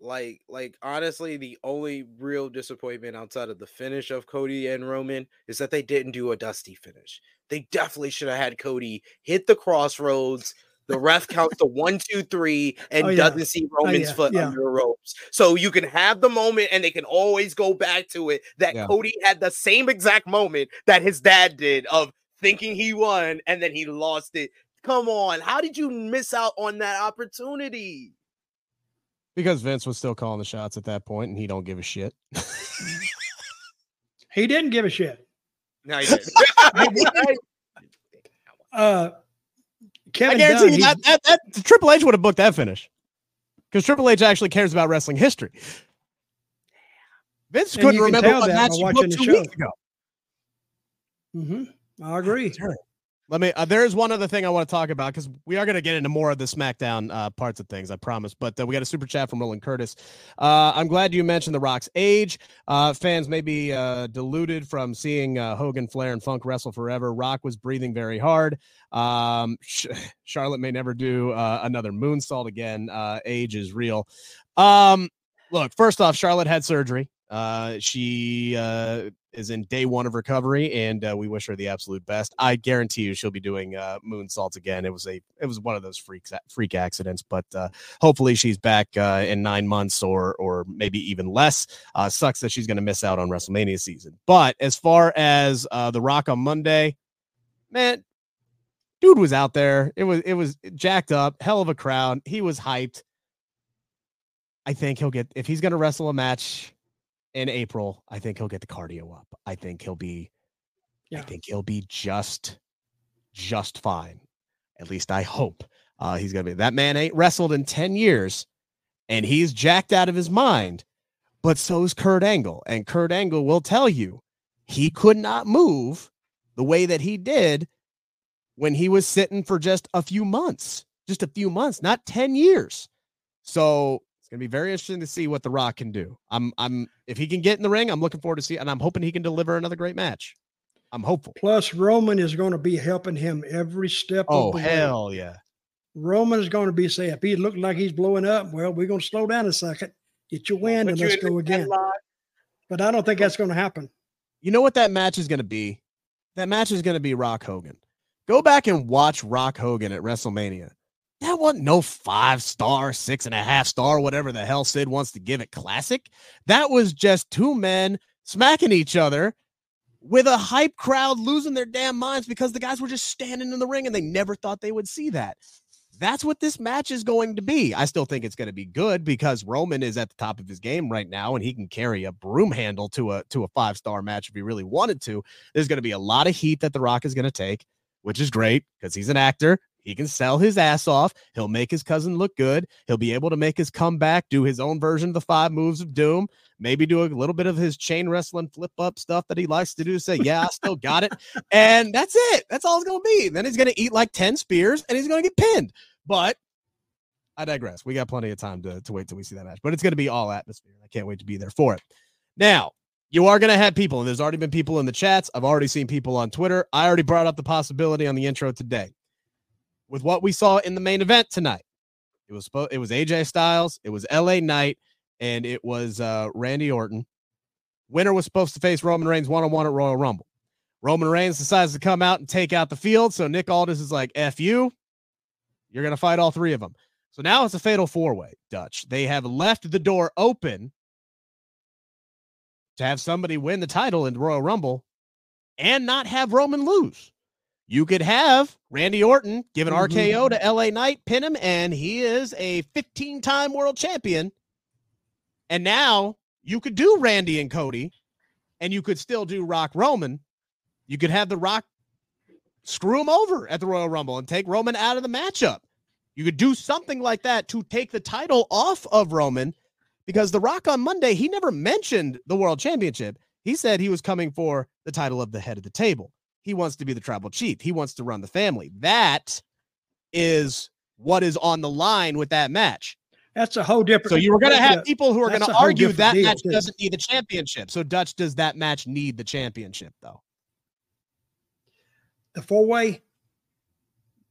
D: Like like honestly the only real disappointment outside of the finish of Cody and Roman is that they didn't do a dusty finish. They definitely should have had Cody hit the crossroads. The ref counts to one, two, three, oh, and
B: Oh, yeah.
D: doesn't see oh, Roman's
B: yeah,
D: foot
B: yeah.
D: under the ropes. So you can have the moment and they can always go back to it that. Cody had the same exact moment that his dad did of thinking he won and then he lost it. Come on, how did you miss out on that opportunity?
A: Because Vince was still calling the shots at that point, and he don't give a shit.
B: He didn't give a shit.
D: No, he didn't.
B: Uh,
A: I guarantee
B: Dunn,
A: you
B: he's-
A: that, that, that Triple H would have booked that finish. Because Triple H actually cares about wrestling history. Vince couldn't remember
B: tell
A: what
B: that
A: match
B: by
A: he booked two
B: show.
A: weeks ago.
B: Mhm, I agree.
A: Let me. Uh, there is one other thing I want to talk about because we are going to get into more of the SmackDown uh, parts of things. I promise. But uh, we got a super chat from Roland Curtis. Uh, I'm glad you mentioned the Rock's age. Uh, fans may be uh, deluded from seeing Hogan, Flair, and Funk wrestle forever. Rock was breathing very hard. Um, Sh- Charlotte may never do another moonsault again. Age is real. Um, look, first off, Charlotte had surgery. Uh, she uh, is in day one of recovery, and uh, we wish her the absolute best. I guarantee you, she'll be doing uh, moonsaults again. It was a, it was one of those freaks, freak accidents, but uh, hopefully she's back uh, in nine months or, or maybe even less. Uh, sucks that she's going to miss out on WrestleMania season. But as far as uh, the Rock on Monday, man, dude was out there. It was, it was jacked up, hell of a crowd. He was hyped. I think he'll get if he's going to wrestle a match in April. I think he'll get the cardio up. I think he'll be. I think he'll be just, just fine. At least I hope uh, he's gonna be. That man ain't wrestled in ten years, and he's jacked out of his mind. But so is Kurt Angle, and Kurt Angle will tell you he could not move the way that he did when he was sitting for just a few months, just a few months, not ten years. So it's gonna be very interesting to see what The Rock can do. I'm, I'm, if he can get in the ring, I'm looking forward to see, and I'm hoping he can deliver another great match. I'm hopeful.
B: Plus, Roman is going to be helping him every step
A: Oh
B: of the way.
A: hell yeah!
B: Roman is going to be saying, if he looked like he's blowing up, well, we're going to slow down a second, get your wind,
D: Put
B: and
D: you
B: let's go again.
D: headlock.
B: But I don't think that's going to happen.
A: You know what that match is going to be? That match is going to be Rock Hogan. Go back and watch Rock Hogan at WrestleMania. That wasn't no five star, six and a half star, whatever the hell Sid wants to give it classic. That was just two men smacking each other with a hype crowd losing their damn minds because the guys were just standing in the ring and they never thought they would see that. That's what this match is going to be. I still think it's going to be good because Roman is at the top of his game right now and he can carry a broom handle to a to a five-star match if he really wanted to. There's going to be a lot of heat that The Rock is going to take, which is great because he's an actor. He can sell his ass off. He'll make his cousin look good. He'll be able to make his comeback, do his own version of the five moves of doom, maybe do a little bit of his chain wrestling flip up stuff that he likes to do. Say, yeah, I still got it. And that's it. That's all it's going to be. Then he's going to eat like 10 spears and he's going to get pinned. But I digress. We got plenty of time to, to wait till we see that match, but it's going to be all atmosphere. I can't wait to be there for it. Now, you are going to have people, and there's already been people in the chats. I've already seen people on Twitter. I already brought up the possibility on the intro today. With what we saw in the main event tonight, it was it was AJ Styles, it was LA Knight, and it was uh, Randy Orton. Winner was supposed to face Roman Reigns one on one at Royal Rumble. Roman Reigns decides to come out and take out the field. So Nick Aldis is like, F you. You're going to fight all three of them. So now it's a fatal four way, Dutch. They have left the door open to have somebody win the title in Royal Rumble and not have Roman lose. You could have Randy Orton give an
B: Mhm.
A: RKO to LA Knight, pin him, and he is a 15 time world champion. And now you could do Randy and Cody, and you could still do Rock Roman. You could have the Rock screw him over at the Royal Rumble and take Roman out of the matchup. You could do something like that to take the title off of Roman because The Rock on Monday, he never mentioned the world championship. He said he was coming for the title of the head of the table. He wants to be the tribal chief. He wants to run the family. That is what is on the line with that match.
B: That's a whole different.
A: So you were going to have people who are going to argue that
B: deal,
A: match
B: too.
A: doesn't need the championship. So Dutch, does that match need the championship though?
B: the four way.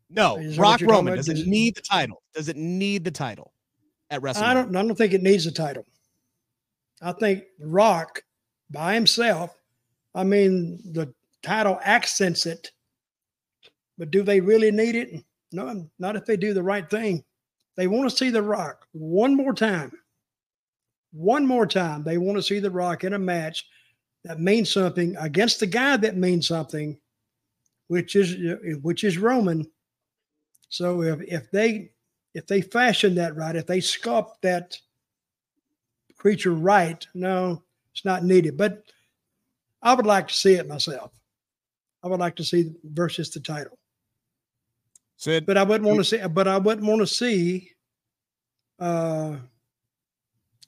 A: No.
B: Is
A: Rock Roman does it need the title? Does it need the title at WrestleMania?
B: I don't. I don't think it needs a title. I think Rock by himself. I mean, the title accents it, but do they really need it? No, not if they do the right thing. They want to see the Rock one more time. One more time, they want to see the Rock in a match that means something against the guy that means something, which is which is Roman. So if if they if they fashion that right, if they sculpt that creature right, no, it's not needed. But I would like to see it myself. I would like to see versus the title,
A: Sid,
B: but I wouldn't want to see. But I wouldn't want to see. Uh,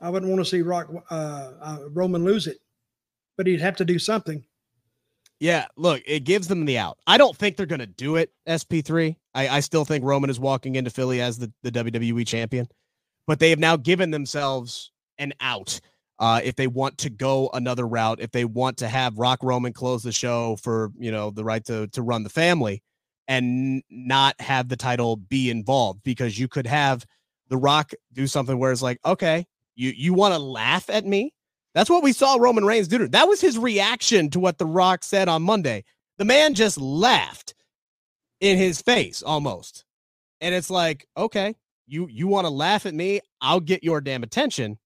B: I wouldn't want to see Rock uh, uh, Roman lose it, but he'd have to do something.
A: Yeah, look, it gives them the out. I don't think they're going to do it, SP3. I, I still think Roman is walking into Philly as the, the WWE champion, but they have now given themselves an out uh, if they want to go another route, if they want to have Rock Roman close the show for, you know, the right to, to run the family and not have the title be involved because you could have the Rock do something where it's like, okay, you, you want to laugh at me? That's what we saw Roman Reigns do. That was his reaction to what The Rock said on Monday. The man just laughed in his face almost. And it's like, okay, you you want to laugh at me? I'll get your damn attention.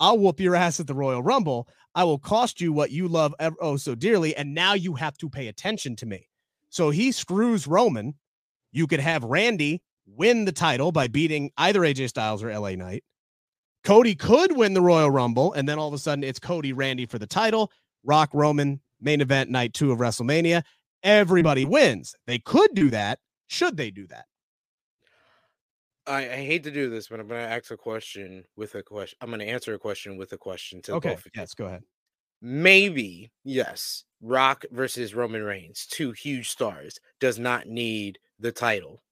A: I'll whoop your ass at the Royal Rumble. I will cost you what you love ev- oh so dearly and now you have to pay attention to me. So he screws Roman. You could have Randy win the title by beating either AJ Styles or LA Knight. Cody could win the Royal Rumble, and then all of a sudden it's Cody Randy for the title. Rock Roman main event night two of WrestleMania. Everybody wins. They could do that. Should they do that?
D: I, I hate to do this, but I'm going to ask a question with a question. I'm going to answer a question with a question to
A: Okay. Yes, go ahead.
D: Maybe, yes, Rock versus Roman Reigns, two huge stars, does not need the title.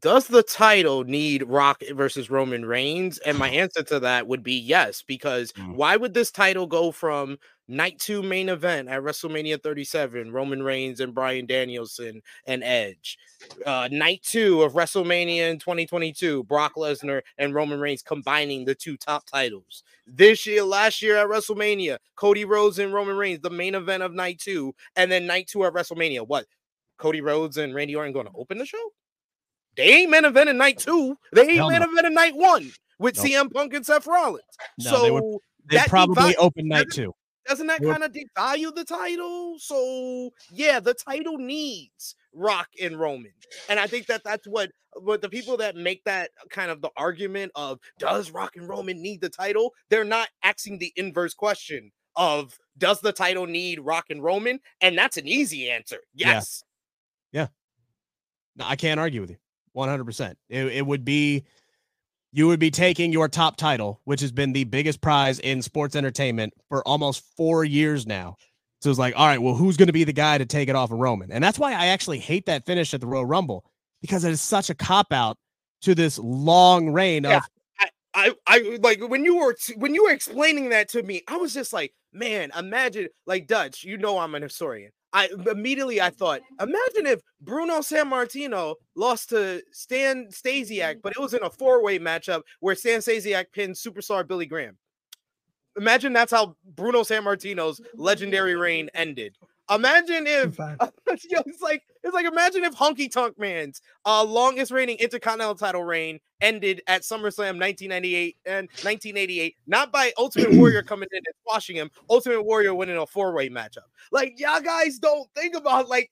D: Does the title need Rock versus Roman Reigns? And my answer to that would be yes, because
A: Mm.
D: why would this title go from night two main event at WrestleMania 37, Roman Reigns and Bryan Danielson and Edge? Uh, night two of WrestleMania in 2022, Brock Lesnar and Roman Reigns combining the two top titles. This year, last year at WrestleMania, Cody Rhodes and Roman Reigns, the main event of night two, and then night two at WrestleMania. What? Cody Rhodes and Randy Orton going to open the show? They ain't main event in night two. They ain't
A: Hell
D: main
A: no.
D: event in night one with
A: Nope.
D: CM Punk and Seth Rollins.
A: No,
D: so
A: they would- They probably
D: devi-
A: open night two.
D: doesn't that kind of devalue the title? So yeah, the title needs Rock and Roman, and I think that that's what. But the people that make that kind of the argument of does Rock and Roman need the title? They're not asking the inverse question of does the title need Rock and Roman? And that's an easy answer. Yes.
A: Yeah.
D: Yes.
A: No, I can't argue with you. 100%. It, it would be, you would be taking your top title, which has been the biggest prize in sports entertainment for almost four years now. So it's like, all right, well, who's going to be the guy to take it off of Roman? And that's why I actually hate that finish at the Royal Rumble because it is such a cop out to this long reign of
D: Yeah. I, I like when you were when you were explaining that to me, I was just like, man, imagine like Dutch, you know I'm an historian. I immediately I thought, imagine if Bruno Sammartino lost to Stan Stasiak, but it was in a four-way matchup where Stan Stasiak pinned superstar Billy Graham. Imagine that's how Bruno Sammartino's legendary reign ended. Imagine if it's like it's like imagine if Honky Tonk Man's uh longest reigning intercontinental title reign ended at SummerSlam 1998 and 1988, not by Ultimate Warrior coming in and squashing him, Ultimate Warrior winning a four-way matchup. Like y'all guys don't think about like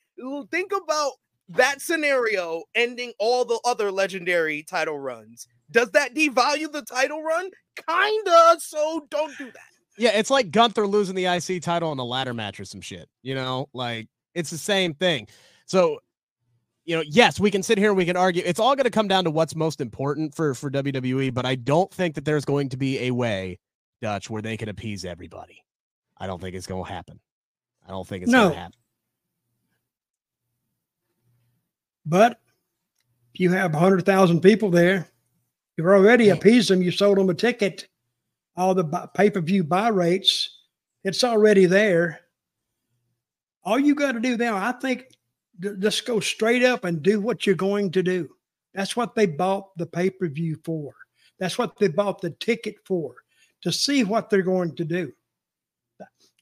D: think about that scenario ending all the other legendary title runs. Does that devalue the title run? Kinda. So don't do that.
A: Yeah, it's like Gunther losing the IC title in a ladder match or some shit. You know, like it's the same thing. So, you know, yes, we can sit here and we can argue. It's all going to come down to what's most important for for WWE. But I don't think that there's going to be a way, Dutch, where they can appease everybody. I don't think it's going to happen. I don't think it's
B: No.
A: going to happen.
B: But if you have 100,000 people there, you've already appeased them. You sold them a ticket. All the pay per view buy rates, it's already there. All you got to do now, I think, just go straight up and do what you're going to do. That's what they bought the pay per view for. That's what they bought the ticket for to see what they're going to do.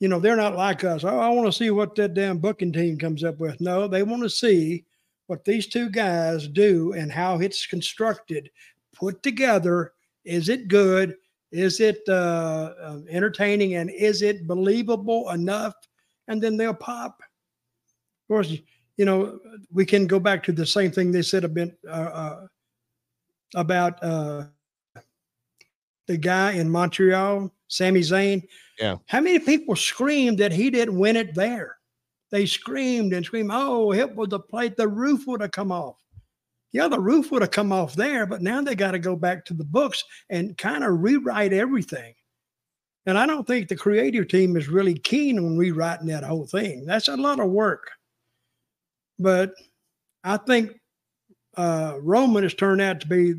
B: You know, they're not like us. Oh, I want to see what that damn booking team comes up with. No, they want to see what these two guys do and how it's constructed, put together. Is it good? Is it uh, uh, entertaining? And is it believable enough? And then they'll pop. Of course, you know, we can go back to the same thing they said a bit uh, uh, about uh, the guy in Montreal, Sami Zayn.
A: Yeah.
B: How many people screamed that he didn't win it there? They screamed and screamed, oh, it would have played, the roof would have come off. Yeah, the roof would have come off there, but now they got to go back to the books and kind of rewrite everything. And I don't think the creative team is really keen on rewriting that whole thing. That's a lot of work. But I think uh, Roman has turned out to be,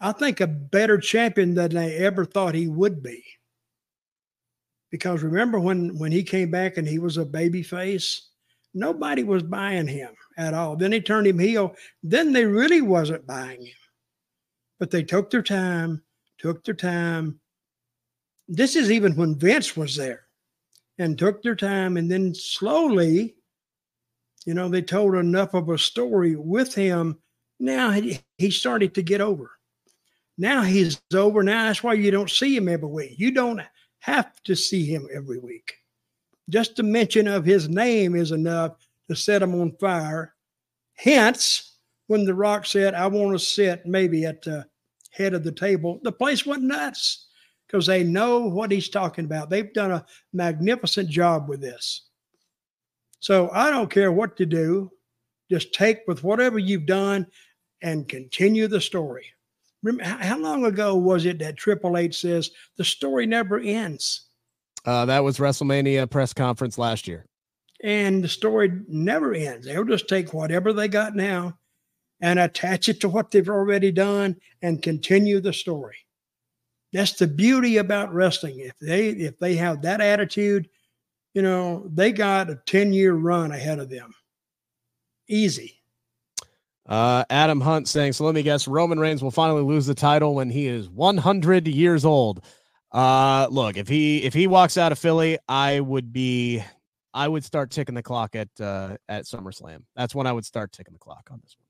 B: I think, a better champion than they ever thought he would be. Because remember when when he came back and he was a baby face, nobody was buying him at all. Then he turned him heel. Then they really wasn't buying him. But they took their time, took their time. This is even when Vince was there and took their time. And then slowly, you know, they told enough of a story with him. Now he, he started to get over. Now he's over. Now that's why you don't see him every week. You don't have to see him every week. Just the mention of his name is enough to set them on fire. Hence, when The Rock said, I want to sit maybe at the head of the table, the place went nuts because they know what he's talking about. They've done a magnificent job with this. So I don't care what to do. Just take with whatever you've done and continue the story. How long ago was it that Triple H says the story never ends?
A: Uh, that was WrestleMania press conference last year.
B: And the story never ends. They'll just take whatever they got now and attach it to what they've already done and continue the story. That's the beauty about wrestling. If they if they have that attitude, you know, they got a 10 year run ahead of them. Easy.
A: Uh, Adam Hunt saying, so let me guess, Roman Reigns will finally lose the title when he is 100 years old. Uh, look, if he if he walks out of Philly, I would be, I would start ticking the clock at uh, at SummerSlam. That's when I would start ticking the clock on this one.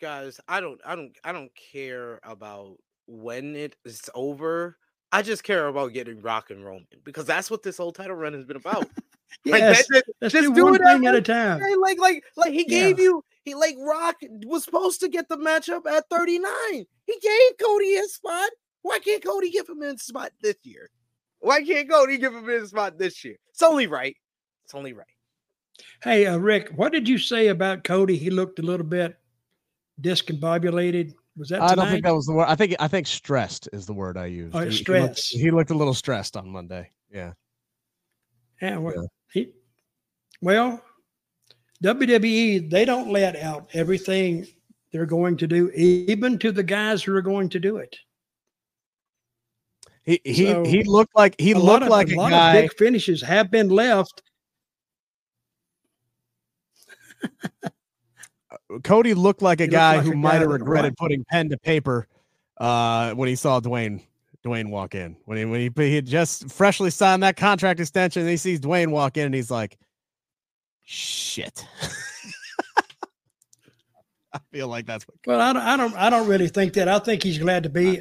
D: Guys, I don't, I don't, I don't care about when it is over. I just care about getting Rock and Roman because that's what this whole title run has been about.
B: yes, like, let's just do one thing at a time.
D: Like, like, like he gave yeah. you he like Rock was supposed to get the matchup at 39. He gave Cody his spot. Why can't Cody give him his spot this year? Why can't Cody give him his spot this year? It's only right. It's only right.
B: Hey, uh, Rick, what did you say about Cody? He looked a little bit discombobulated. Was that? Tonight?
A: I don't think that was the word. I think I think stressed is the word I used.
B: Oh,
A: he,
B: stress.
A: He looked, he looked, a little stressed on Monday. Yeah.
B: Yeah. Well, yeah. He, well, WWE, they don't let out everything they're going to do, even to the guys who are going to do it.
A: He he so he looked like he looked
B: of,
A: like
B: a,
A: a
B: lot
A: guy.
B: of big finishes have been left.
A: Cody looked like a
B: He
A: guy
B: like
A: who might have regretted putting pen to paper uh, when he saw Dwayne Dwayne walk in. When he when he, he had just freshly signed that contract extension, and he sees Dwayne walk in, and he's like, "Shit." I feel like that's what.
B: Well, I don't, I don't, I don't really think that. I think he's glad to be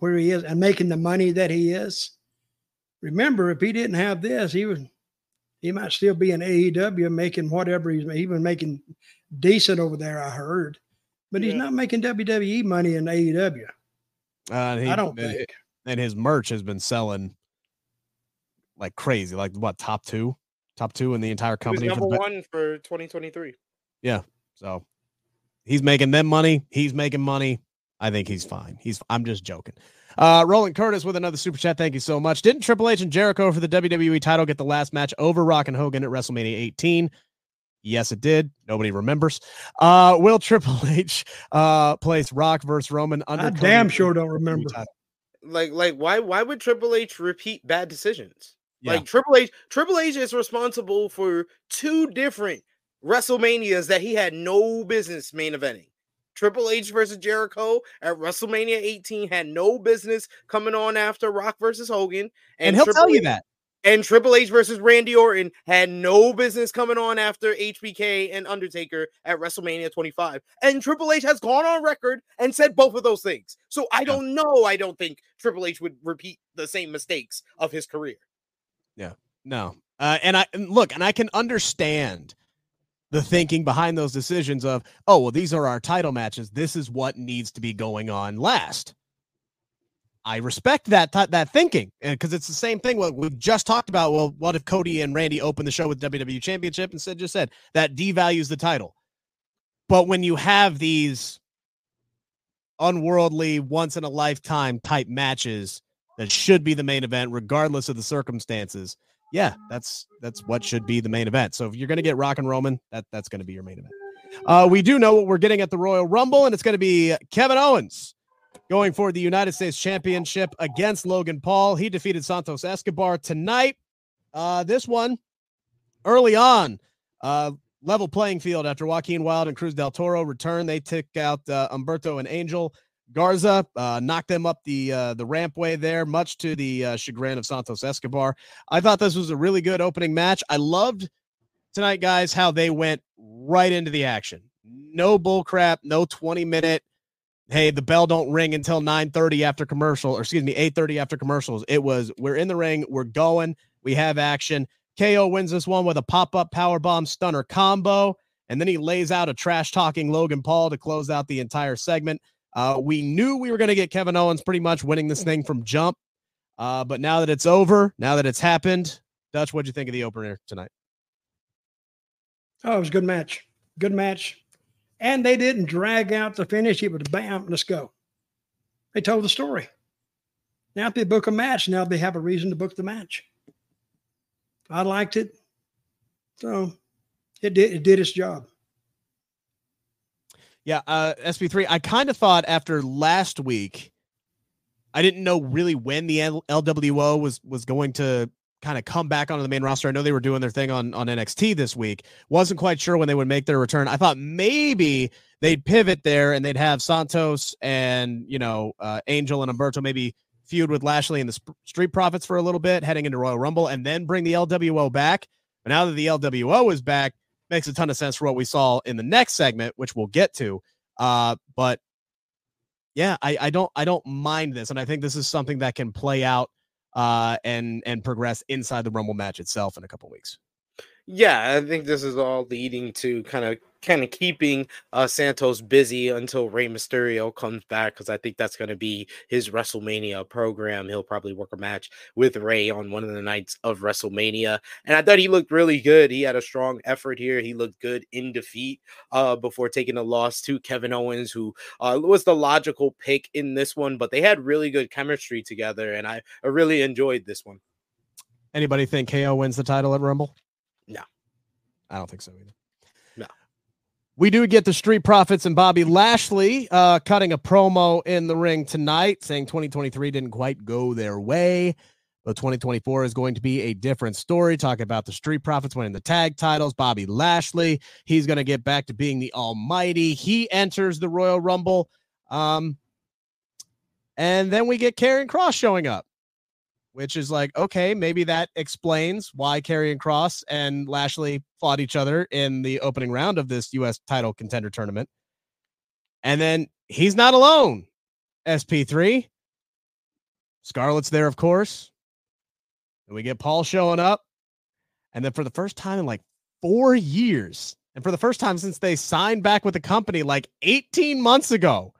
B: where he is and making the money that he is. Remember, if he didn't have this, he was, he might still be in AEW making whatever he's even making decent over there. I heard, but he's not making WWE money in AEW.
A: Uh, and he-
B: I don't
A: and-
B: think.
A: And his merch has been selling like crazy. Like what? Top two, top two in the entire
D: He was
A: company. for
D: number
A: the-
D: one for 2023. Yeah.
A: So he's making them money. He's making money. I think he's fine. He's I'm just joking. Uh Roland Curtis with another super chat. Thank you so much. Didn't Triple H and Jericho for the WWE title get the last match over Rock and Hogan at WrestleMania 18? Yes, it did. Nobody remembers. Uh, will Triple H uh, place Rock versus Roman under?
B: I damn sure don't remember.
A: title?
D: Like, like why why would Triple H repeat bad decisions?
A: Yeah.
D: Like Triple H, Triple H is responsible for two different WrestleManias that he had no business main eventing. Triple H versus Jericho at WrestleMania 18 had no business coming on after Rock versus Hogan,
A: And, he'll
D: Triple
A: tell you
D: H-
A: that.
D: And Triple H versus Randy Orton had no business coming on after HBK and Undertaker at WrestleMania 25. And Triple H has gone on record and said both of those things. So I don't know. I don't think Triple H would repeat the same mistakes of his career. Yeah.
A: No. Uh, and I and look, and I can understand the thinking behind those decisions of, oh, well, these are our title matches. This is what needs to be going on last. I respect that th- that thinking because it's the same thing. What we've just talked about. Well, what if Cody and Randy opened the show with WWE Championship and said just said that devalues the title? But when you have these unworldly, once in a lifetime type matches that should be the main event, regardless of the circumstances, yeah, that's that's what should be the main event. So if you're going to get Rock and Roman, that that's going to be your main event. Uh, we do know what we're getting at the Royal Rumble, and it's going to be Kevin Owens going for the United States Championship against Logan Paul. He defeated Santos Escobar tonight. Uh, this one early on, uh, level playing field after Joaquin Wilde and Cruz del Toro return. They took out uh, Humberto and Angel. Garza uh, knocked them up the uh, the rampway there, much to the uh, chagrin of Santos Escobar. I thought this was a really good opening match. I loved tonight, guys, how they went right into the action. No bull crap, no 20 minute. Hey, the bell don't ring until 9:30 after commercial, or excuse me, 8:30 after commercials. It was we're in the ring, we're going, we have action. KO wins this one with a pop-up power bomb stunner combo, and then he lays out a trash talking Logan Paul to close out the entire segment. Uh, we knew we were going to get Kevin Owens pretty much winning this thing from jump. Uh, but now that it's over, now that it's happened, Dutch, what'd you think of the opener tonight?
B: Oh, it was a good match. Good match. And they didn't drag out the finish. It was bam, let's go. They told the story. Now if they book a match, now they have a reason to book the match. I liked it. So it did it did its job.
A: Yeah, uh, SP3. I kind of thought after last week, I didn't know really when the LWO was was going to kind of come back onto the main roster. I know they were doing their thing on on NXT this week. Wasn't quite sure when they would make their return. I thought maybe they'd pivot there and they'd have Santos and you know uh, Angel and Humberto maybe feud with Lashley and the Sp- Street Profits for a little bit, heading into Royal Rumble, and then bring the LWO back. But now that the LWO is back, makes a ton of sense for what we saw in the next segment, which we'll get to. Uh, but yeah, I, I don't I don't mind this, and I think this is something that can play out uh, and and progress inside the Rumble match itself in a couple weeks.
D: Yeah, I think this is all leading to kind of kind of keeping uh Santos busy until Rey Mysterio comes back because I think that's going to be his WrestleMania program. He'll probably work a match with Rey on one of the nights of WrestleMania. And I thought he looked really good. He had a strong effort here. He looked good in defeat uh before taking a loss to Kevin Owens, who uh was the logical pick in this one, but they had really good chemistry together and I, I really enjoyed this one.
A: Anybody think KO wins the title at Rumble? I don't think so either.
D: No.
A: We do get the Street Profits and Bobby Lashley uh, cutting a promo in the ring tonight, saying 2023 didn't quite go their way, but 2024 is going to be a different story. Talking about the Street Profits winning the tag titles, Bobby Lashley, he's going to get back to being the Almighty. He enters the Royal Rumble, um, and then we get Karrion Kross showing up which is like, okay, maybe that explains why Karrion Kross and Lashley fought each other in the opening round of this U.S. title contender tournament. And then he's not alone, SP3. Scarlett's there, of course. And we get Paul showing up. And then for the first time in like four years, and for the first time since they signed back with the company like 18 months ago,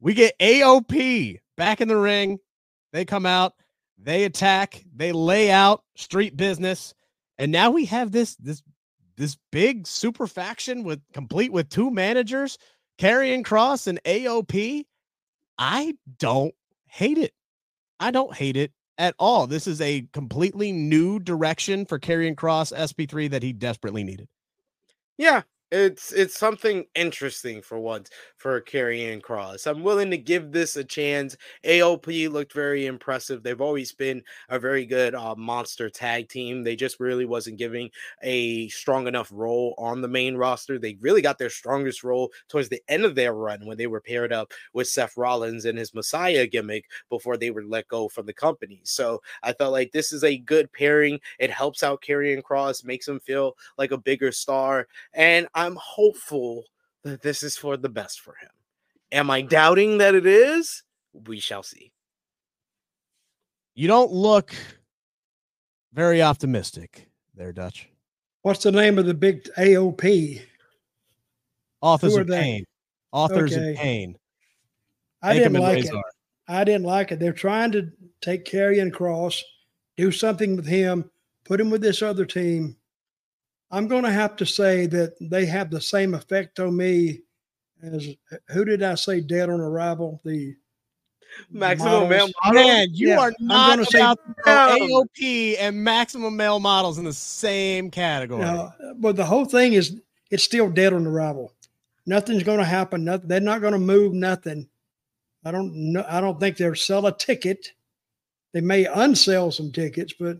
A: we get AOP back in the ring. They come out they attack, they lay out street business, and now we have this this this big super faction with complete with two managers, Karrion Kross and AOP. I don't hate it. I don't hate it at all. This is a completely new direction for Karrion Kross SP3 that he desperately needed.
D: Yeah, it's it's something interesting for once for Karrion Kross. I'm willing to give this a chance. AOP looked very impressive. They've always been a very good uh, monster tag team. They just really wasn't giving a strong enough role on the main roster. They really got their strongest role towards the end of their run when they were paired up with Seth Rollins and his Messiah gimmick before they were let go from the company. So I felt like this is a good pairing. It helps out Karrion Kross, makes him feel like a bigger star, and I'm hopeful that this is for the best for him. Am I doubting that it is? We shall see.
A: You don't look very optimistic there, Dutch.
B: What's the name of the big AOP?
A: Authors of
B: they?
A: pain. Authors
B: Okay.
A: of pain.
B: I
A: Make 'em
B: didn't
A: in
B: like it.
A: Razor.
B: I didn't like it. They're trying to take Karrion Kross, do something with him, put him with this other team. I'm going to have to say that they have the same effect on me as who did I say dead on arrival? The
D: Maximum male
B: models.
A: Man, you
B: Yeah,
A: are not
B: gonna
A: about to. AOP and maximum male models in the same category.
B: Now, but the whole thing is it's still dead on arrival. Nothing's going to happen. Nothing, they're not going to move nothing. I don't know. I don't think they'll sell a ticket. They may unsell some tickets, but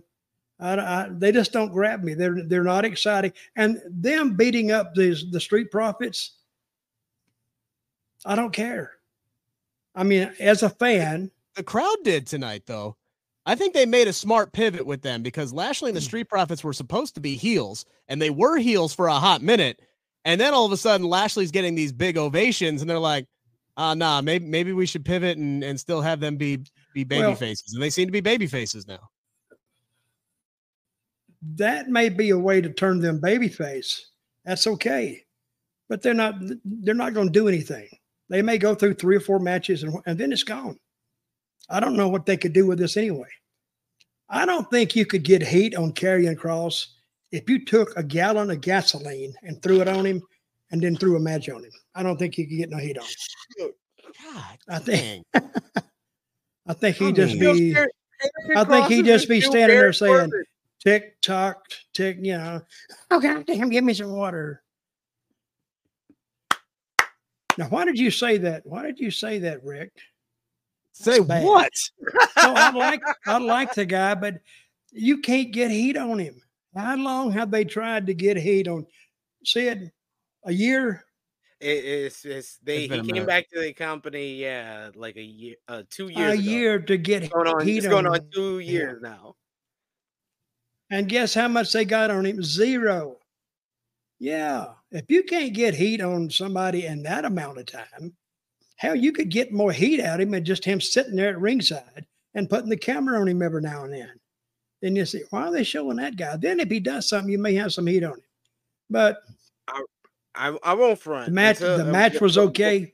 B: I, I, they just don't grab me. They're they're not exciting. And them beating up these the street profits, I don't care. I mean, as a fan,
A: the crowd did tonight, though. I think they made a smart pivot with them because Lashley
B: Hmm.
A: and the Street Profits were supposed to be heels, and they were heels for a hot minute. And then all of a sudden, Lashley's getting these big ovations, and they're like, uh nah, maybe maybe we should pivot and, and still have them be be baby
B: Well-
A: faces. And they seem to be baby faces now.
B: That may be a way to turn them babyface. That's okay, but they're not. They're not going to do anything. They may go through three or four matches and, and then it's gone. I don't know what they could do with this anyway. I don't think you could get heat on Karrion Kross if you took a gallon of gasoline and threw it on him and then threw a match on him. I don't think you could get no heat on him.
A: God,
B: I think. I think he'd just
A: mean-
B: be I think he'd just be standing there saying. Tick tock, tick, you know, oh god damn, give me some water. Now, why did you say that? Why did you say that, Rick?
A: Say what?
B: No, I like I like the guy, but you can't get heat on him. How long have they tried to get heat on Sid? A year?
D: It- it's, it's they
A: It's
D: he came
A: minute.
D: back to the company, yeah, like a year, uh, two years.
B: A
D: ago.
B: year to get
D: It's going on.
B: heat
D: It's going
B: on
D: on
B: him.
D: two
B: Yeah.
D: years now.
B: And guess how much they got on him? Zero. Yeah. If you can't get heat on somebody in that amount of time, hell, you could get more heat out of him than just him sitting there at ringside and putting the camera on him every now and then. Then you say, why are they showing that guy? Then if he does something, you may have some heat on him. But
D: I I won't front.
B: the match,
D: until-
B: the match was okay.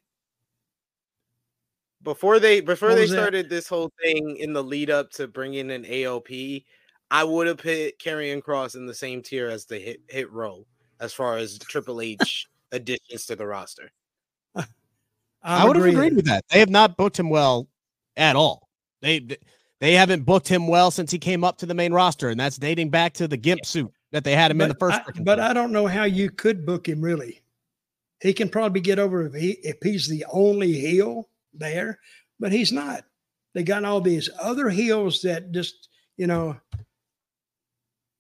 D: Before they before they
B: was that?
D: started this whole thing in the lead up to bringing in an AOP, I would have put Karrion Kross in the same tier as the hit hit row as far as Triple H additions to the roster.
B: I'm
A: I would have agreed with that. They have not booked him well at all. They they haven't booked him well since he came up to the main roster, and that's dating back to the gimp suit that they had him in the first.
B: I, but. I don't know how you could book him really. He can probably get over if he if he's the only heel there, but he's not. They got all these other heels that just you know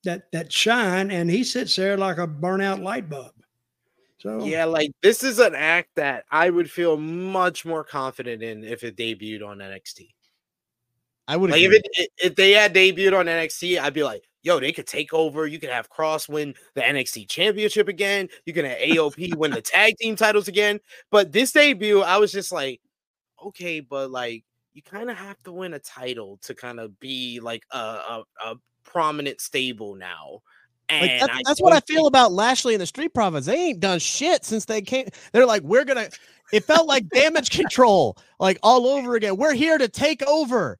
B: that that shine, and he sits there like a burnout light bulb. So
D: Yeah, like this is an act that I would feel much more confident in if it debuted on NXT.
A: I would
D: Like if it if they had debuted on NXT, I'd be like, yo, they could take over. You could have Kross win the NXT championship again. You can have AOP win the tag team titles again. But this debut, I was just like, okay, but like you kind of have to win a title to kind of be like a, a, a prominent stable now. And
A: Like that's, that's what I feel
D: think-
A: about Lashley and the Street Profits. They ain't done shit since they came. They're like, we're gonna. It felt like damage control, like all over again. We're here to take over.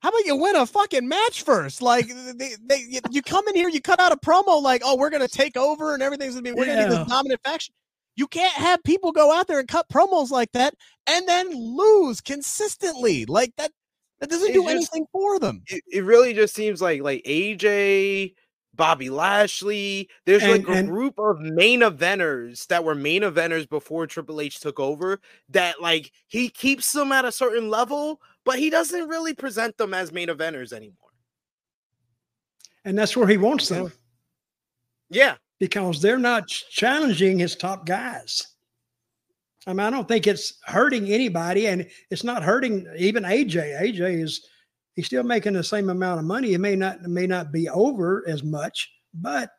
A: How about you win a fucking match first? Like they, they, you- you come in here, you cut out a promo like, oh, we're gonna take over and everything's gonna be. We're gonna be
B: Yeah.
A: this dominant faction. You can't have people go out there and cut promos like that and then lose consistently. Like that. That doesn't
D: It's
A: do
D: just-
A: anything for them.
D: it, it really just seems like like AJ, Bobby Lashley. There's
B: And-
D: like a
B: and-
D: group of main eventers that were main eventers before Triple H took over that like he keeps them at a certain level, but he doesn't really present them as main eventers anymore.
B: And that's where he wants them
D: Yeah.
B: because they're not challenging his top guys. I mean, I don't think it's hurting anybody, and it's not hurting even AJ. AJ is he's still making the same amount of money. It may not it may not be over as much, but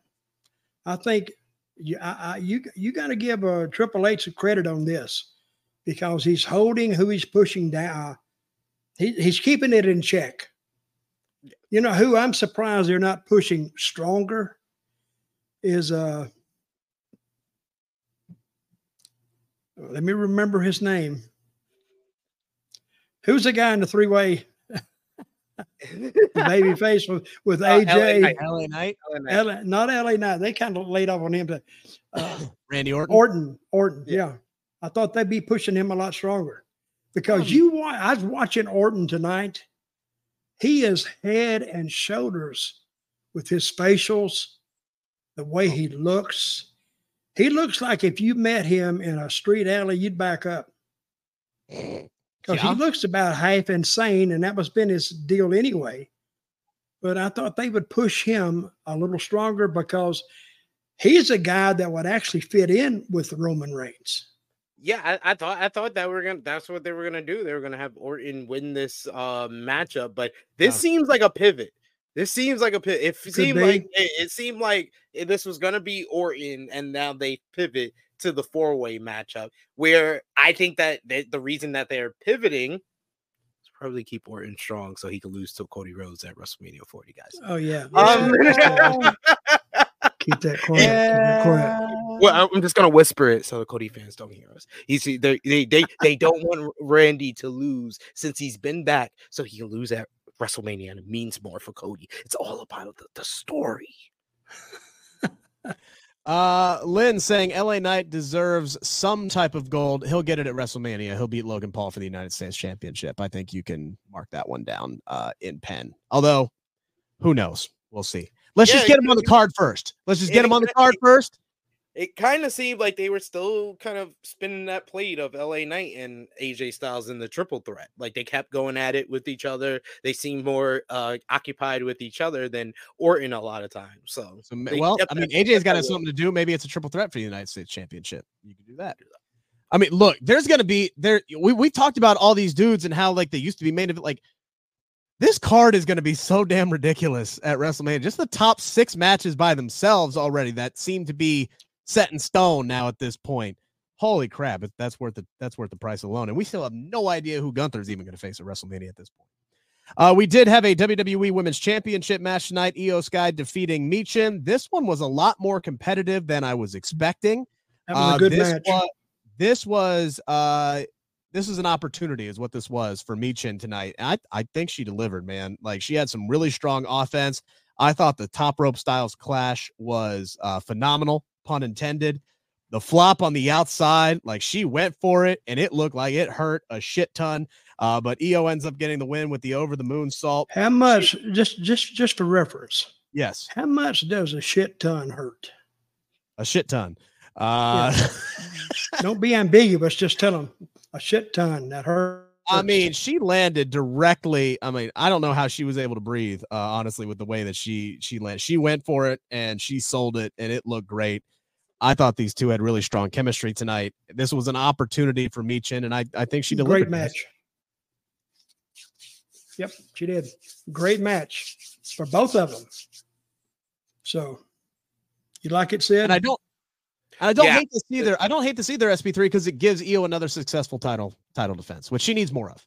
B: I think you I, I, you you got to give uh, Triple H a credit on this because he's holding who he's pushing down. He, he's keeping it in check. You know who I'm surprised they're not pushing stronger is uh let me remember his name. Who's the guy in the three-way the baby face with, with
D: Uh, LA
B: AJ?
D: Knight.
A: LA Knight,
B: LA, not LA Knight. They kind of laid off on him, but uh,
A: Randy Orton.
B: Orton, Orton,
D: Yeah.
B: yeah. I thought they'd be pushing him a lot stronger because
A: Um,
B: you wa- I was watching Orton tonight. He is head and shoulders with his facials, the way he looks. He looks like if you met him in a street alley, you'd back up. Because
A: Yeah.
B: he looks about half insane, and that was been his deal anyway. But I thought they would push him a little stronger because he's a guy that would actually fit in with Roman Reigns.
D: Yeah, I, I thought I thought that we're gonna that's what they were gonna do. They were gonna have Orton win this uh matchup, but this
B: Yeah.
D: seems like a pivot. This seems like a pivot. It
B: Could
D: seemed
B: be.
D: like it, it seemed like this was gonna be Orton, and now they pivot to the four way matchup. Where I think that they, the reason that they're pivoting is probably keep Orton strong so he can lose to Cody Rhodes at WrestleMania 40, guys.
B: Oh yeah.
D: Um,
B: keep that quiet. Keep quiet.
D: Well, I'm- I'm just gonna whisper it so the Cody fans don't hear us. You see, they they they, they don't want Randy to lose since he's been back, so he can lose at WrestleMania, and it means more for Cody. It's all about the, the story.
A: Uh, Lynn saying LA Knight deserves some type of gold. He'll get it at WrestleMania. He'll beat Logan Paul for the United States Championship. I think you can mark that one down uh, in pen. Although, who knows? We'll see. Let's just get him on the card first. Let's just get him on the card first.
D: It kind of seemed like they were still kind of spinning that plate of LA Knight and AJ Styles in the triple threat. Like they kept going at it with each other. They seemed more uh, occupied with each other than Orton a lot of times. So,
A: So, well, I mean, AJ's got something to do. Maybe it's a triple threat for the United States Championship. You can do that. I mean, look, there's gonna be there. We we talked about all these dudes and how like they used to be made of it. like. This card is going to be so damn ridiculous at WrestleMania. Just the top six matches by themselves already that seem to be set in stone now at this point. Holy crap! it- That's worth the that's worth the price alone, and we still have no idea who Gunther's even going to face at WrestleMania at this point. Uh, we did have a WWE Women's Championship match tonight. IYO SKY defeating Michin. This one was a lot more competitive than I was expecting.
B: That was
A: Uh,
B: a good
A: this
B: match.
A: Was, this was uh this is an opportunity, is what this was for Michin tonight. And I, I think she delivered, man. Like she had some really strong offense. I thought the top rope styles clash was uh phenomenal, pun intended. The flop on the outside, like she went for it, and it looked like it hurt a shit ton. Uh, but IYO ends up getting the win with the over the moonsault.
B: How much? Just just just for reference,
A: Yes,
B: how much does a shit ton hurt?
A: a shit ton. Uh,
B: Don't be ambiguous. Just tell them a shit ton that hurt.
A: I mean, she landed directly. I mean, I don't know how she was able to breathe, uh, honestly, with the way that she she landed. She went for it and she sold it, and it looked great. I thought these two had really strong chemistry tonight. This was an opportunity for Michin, and I I think she delivered.
B: great match. Yep, she did. Great match for both of them. So, you like it, Sid?
A: And I don't, and I don't
D: Yeah.
A: hate this either. I don't hate this either, SP3, because it gives IYO another successful title title defense, which she needs more of.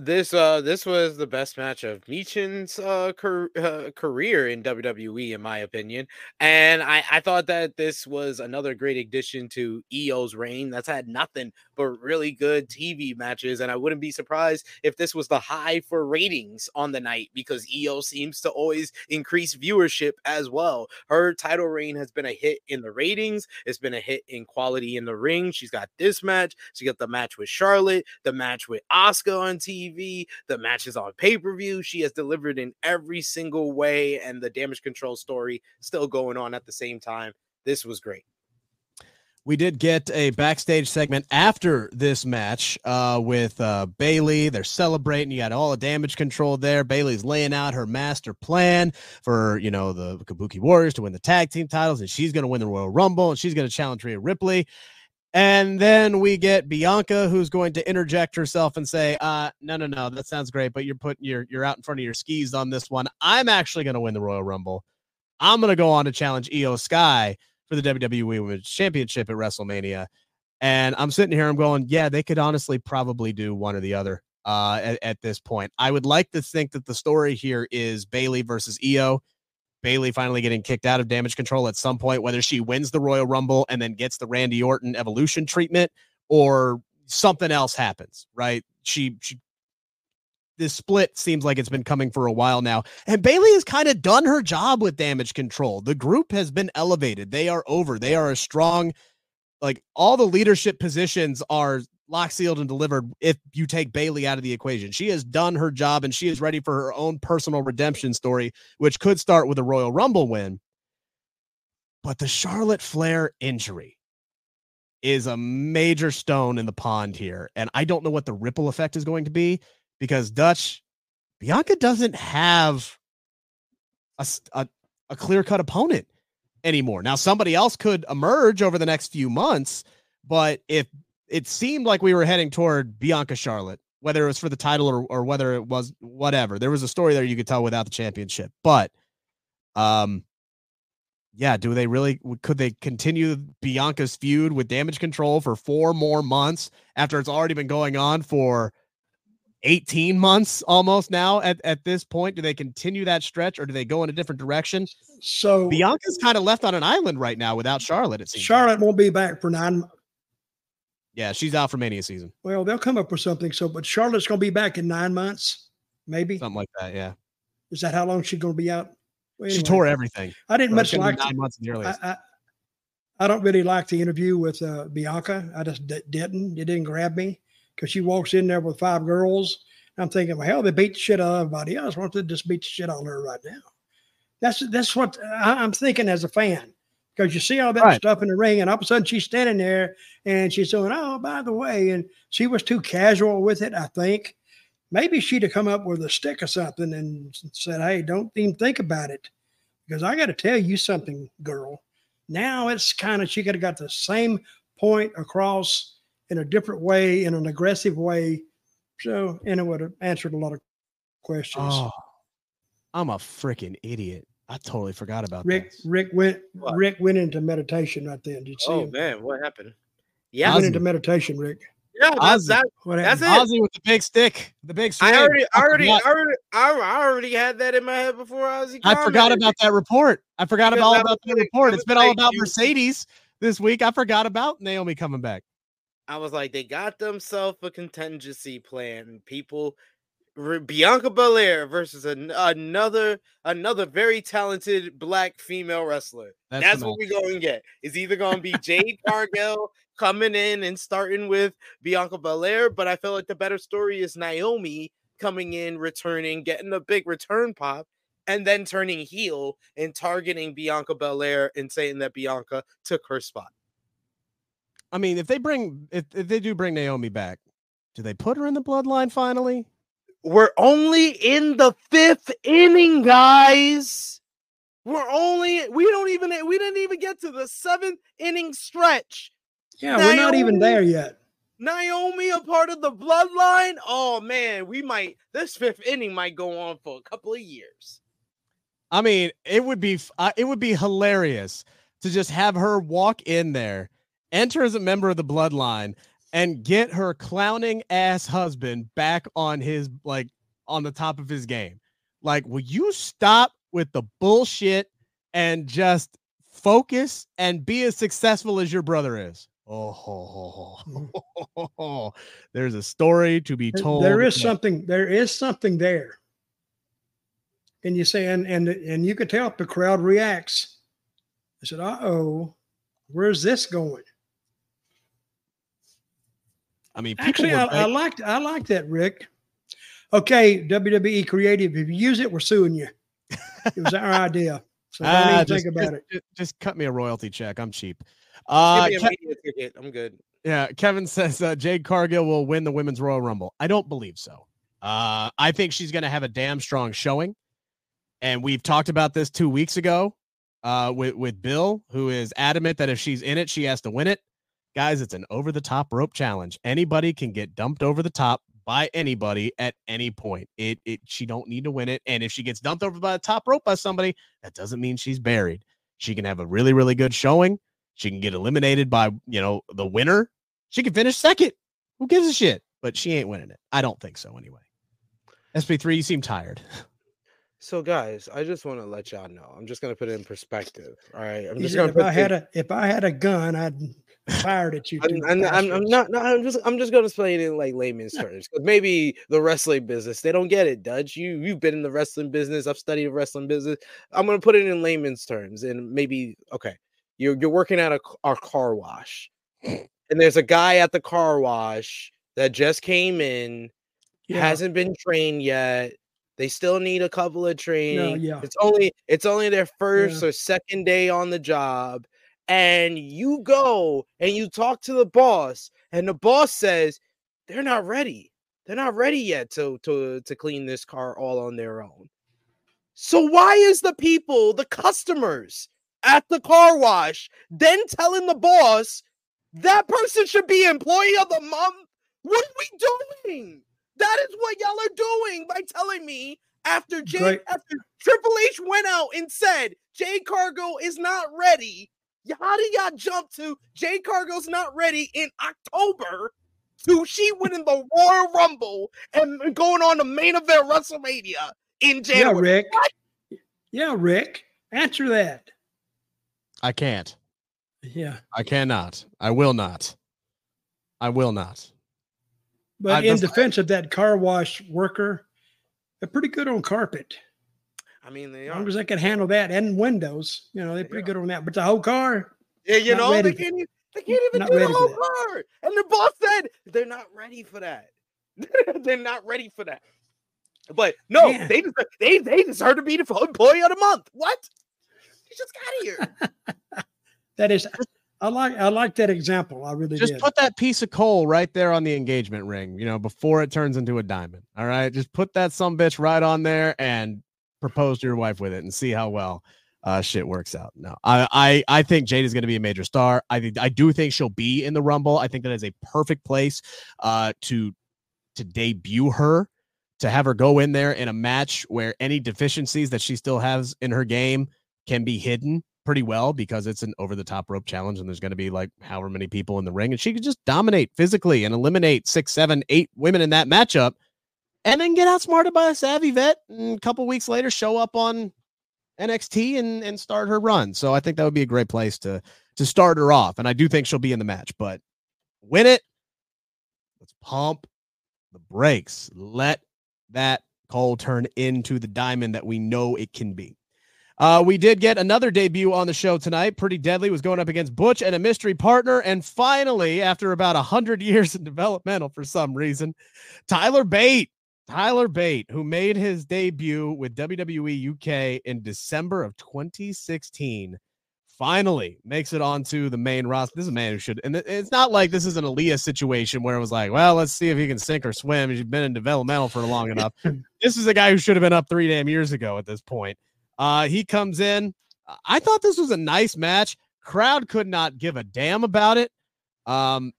D: This uh this was the best match of Michin's uh, car- uh career in WWE in my opinion and I I thought that this was another great addition to IYO's reign that's had nothing but really good TV matches and I wouldn't be surprised if this was the high for ratings on the night because IYO seems to always increase viewership as well. Her title reign has been a hit in the ratings it's been a hit in quality in the ring she's got this match she got the match with Charlotte the match with Oscar on TV TV. The match is on pay per view. She has delivered in every single way, and the damage control story still going on at the same time. This was great.
A: We did get a backstage segment after this match uh, with uh, Bayley. They're celebrating. You got all the damage control there. Bayley's laying out her master plan for you know the Kabuki Warriors to win the tag team titles, and she's going to win the Royal Rumble, and she's going to challenge Rhea Ripley. And then we get Bianca, who's going to interject herself and say, uh, no, no, no, that sounds great, but you're putting your you're out in front of your skis on this one. I'm actually going to win the Royal Rumble. I'm going to go on to challenge Iyo Sky for the WWE Women's Championship at WrestleMania. And I'm sitting here, I'm going, yeah, they could honestly probably do one or the other uh, at, at this point. I would like to think that the story here is Bayley versus Iyo. Bayley finally getting kicked out of damage control at some point, whether she wins the Royal Rumble and then gets the Randy Orton evolution treatment or something else happens, right? She, she this split seems like it's been coming for a while now. And Bayley has kind of done her job with damage control. The group has been elevated. They are over. They are a strong, like all the leadership positions are lock sealed and delivered if you take Bayley out of the equation. She has done her job and she is ready for her own personal redemption story, which could start with a Royal Rumble win. But the Charlotte Flair injury is a major stone in the pond here. And I don't know what the ripple effect is going to be because Dutch Bianca doesn't have a, a, a clear cut opponent anymore. Now, somebody else could emerge over the next few months, but if it seemed like we were heading toward Bianca Charlotte, whether it was for the title or, or whether it was whatever, there was a story there you could tell without the championship. But, um, yeah, do they really could they continue Bianca's feud with damage control for four more months after it's already been going on for 18 months almost now at, at this point? Do they continue that stretch or do they go in a different direction?
B: So
A: Bianca's kind of left on an island right now without Charlotte. It seems
B: Charlotte won't be back for nine.
A: Yeah, she's out for many a season.
B: Well, they'll come up with something. So, but Charlotte's going to be back in nine months, maybe
A: something like that. Yeah.
B: Is that how long she's going to be out?
A: Well, anyway, she tore everything.
B: I didn't much like
A: nine months in the
B: earliest. I, I, I, don't really like the interview with uh, Bianca. I just d- didn't. It didn't grab me because she walks in there with five girls. I'm thinking, well, hell, they beat the shit out of everybody else. Why don't they just beat the shit out of her right now? That's that's what I'm thinking as a fan. Because you see all that right. stuff in the ring, and all of a sudden she's standing there and she's saying, Oh, by the way, and she was too casual with it, I think. Maybe she'd have come up with a stick or something and said, Hey, don't even think about it. Because I got to tell you something, girl. Now it's kind of, she could have got the same point across in a different way, in an aggressive way. So, and it would have answered a lot of questions. Oh,
A: I'm a freaking idiot. I totally forgot about
B: Rick.
A: This.
B: Rick went. What? Rick went into meditation right then. Did you see?
D: Oh
B: him?
D: man, what happened?
B: Yeah, went into meditation, Rick.
D: Yeah, that's, that, that's it.
A: Ozzy with the big stick, the big. Swing.
D: I already, I already, I already, I already had that in my head before Ozzy.
A: I forgot about that report. I forgot about all about the report. It's been all about Mercedes this week. I forgot about Naomi coming back.
D: I was like, they got themselves a contingency plan. People Bianca Belair versus an, another another very talented black female wrestler. That's, That's what we're going to get. It's either going to be Jade Cargill coming in and starting with Bianca Belair, but I feel like the better story is Naomi coming in, returning, getting a big return pop, and then turning heel and targeting Bianca Belair and saying that Bianca took her spot.
A: I mean, if they bring if, if they do bring Naomi back, do they put her in the bloodline finally?
D: We're only in the fifth inning, guys. We're only we don't even we didn't even get to the seventh inning stretch.
B: Yeah, Naomi, we're not even there yet.
D: Naomi, a part of the bloodline. Oh man, we might this fifth inning might go on for a couple of years.
A: I mean, it would be uh, it would be hilarious to just have her walk in there, enter as a member of the bloodline, and get her clowning ass husband back on his like on the top of his game. Like, will you stop with the bullshit and just focus and be as successful as your brother is? Oh, ho, ho, ho. there's a story to be told.
B: There is something. There is something there. And you say, and and and you could tell if the crowd reacts. I said, "Uh oh, where's this going?"
A: I mean,
B: actually, I, I liked I like that, Rick. Okay, WWE creative, if you use it, we're suing you. It was our idea. So don't
A: Ah,
B: even
A: just,
B: think about
A: just-
B: it.
A: Just cut me a royalty check. I'm cheap. Uh,
D: Give me a
A: Ke-
D: ticket. I'm good.
A: yeah, Kevin says uh, Jade Cargill will win the women's Royal Rumble. I don't believe so. Uh, I think she's going to have a damn strong showing, and we've talked about this two weeks ago uh, with with Bill, who is adamant that if she's in it, she has to win it. Guys, it's an over the top rope challenge. Anybody can get dumped over the top by anybody at any point. It it she don't need to win it, and if she gets dumped over by the top rope by somebody, that doesn't mean she's buried. She can have a really really good showing. She can get eliminated by, you know, the winner. She can finish second. Who gives a shit? But she ain't winning it. I don't think so anyway. SP3, you seem tired.
D: So, guys, I just want to let y'all know. I'm just gonna put it in perspective. All right, I'm just
B: said,
D: gonna
B: if
D: put
B: I had
D: this-
B: a if I had a gun, I'd fired at you.
D: I'm, I'm, I'm, I'm not. No, I'm just. I'm just gonna explain it in like layman's terms. maybe the wrestling business they don't get it, Dutch. You you've been in the wrestling business. I've studied the wrestling business. I'm gonna put it in layman's terms, and maybe okay. You're you're working at a, our car wash, and there's a guy at the car wash that just came in,
B: Yeah.
D: hasn't been trained yet. They still need a couple of training.
B: yeah.
D: It's only it's only their first
B: Yeah.
D: or second day on the job. And you go and you talk to the boss, and the boss says they're not ready. They're not ready yet to to to clean this car all on their own. So why is the people, the customers at the car wash, then telling the boss that person should be employee of the month? What are we doing? That is what y'all are doing by telling me after Jay
B: Great.
D: after Triple H went out and said Jade Cargill is not ready. Y- How did y'all jump to Jade Cargill's not ready in October to she winning the Royal Rumble and going on the main event WrestleMania in January?
B: Yeah, Rick.
D: What?
B: Yeah, Rick. Answer that.
A: I can't.
B: Yeah.
A: I cannot. I will not. I will not.
B: But
A: I
B: in
A: just-
B: defense of that car wash worker, they're pretty good on carpet.
D: I mean, they
B: As
D: are.
B: long as they can handle that and windows, you know, they're
D: They
B: pretty
D: are.
B: good on that. But the whole car,
D: Yeah, you know, they can't, even, they can't even
B: not
D: do the whole car. And the boss said they're not ready for that. they're not ready for that. But no,
B: Man.
D: they deserve, they they deserve to be the employee of the month. What? You just got here.
B: that is, I like, I like that example. I really
A: Just
B: did.
A: put that piece of coal right there on the engagement ring, you know, before it turns into a diamond. All right. Just put that some bitch right on there and propose to your wife with it and see how well uh shit works out. No, I I I think Jade is gonna be a major star. I think I do think she'll be in the rumble. I think that is a perfect place uh to to debut her, to have her go in there in a match where any deficiencies that she still has in her game can be hidden pretty well because it's an over the top rope challenge and there's going to be like however many people in the ring and she could just dominate physically and eliminate six, seven, eight women in that matchup and then get outsmarted by a savvy vet and a couple weeks later show up on NXT and and start her run. So I think that would be a great place to to start her off and I do think she'll be in the match, but win it. Let's pump the brakes. Let that coal turn into the diamond that we know it can be. Uh, we did get another debut on the show tonight. Pretty Deadly was going up against Butch and a mystery partner. And finally, after about a 100 years in developmental for some reason, Tyler Bate, Tyler Bate, who made his debut with WWE UK in December of 2016, finally makes it onto the main roster. This is a man who should, and it's not like this is an Aaliyah situation where it was like, well, let's see if he can sink or swim. He's been in developmental for long enough. this is a guy who should have been up three damn years ago at this point. Uh, he comes in. I thought this was a nice match. Crowd could not give a damn about it. Um,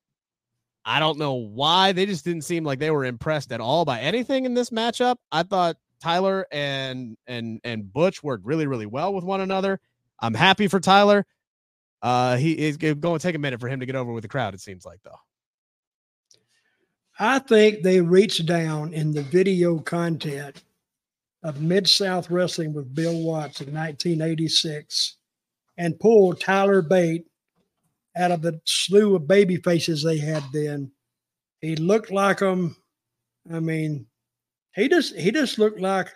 A: I don't know why. They just didn't seem like they were impressed at all by anything in this matchup. I thought Tyler and and and Butch worked really, really well with one another. I'm happy for Tyler. Uh, he is going to take a minute for him to get over with the crowd. It seems like though.
B: I think they reached down in the video content of Mid South Wrestling with Bill Watts in 1986 and pulled Tyler Bate out of the slew of baby faces they had then. He looked like them. I mean, he just he just looked like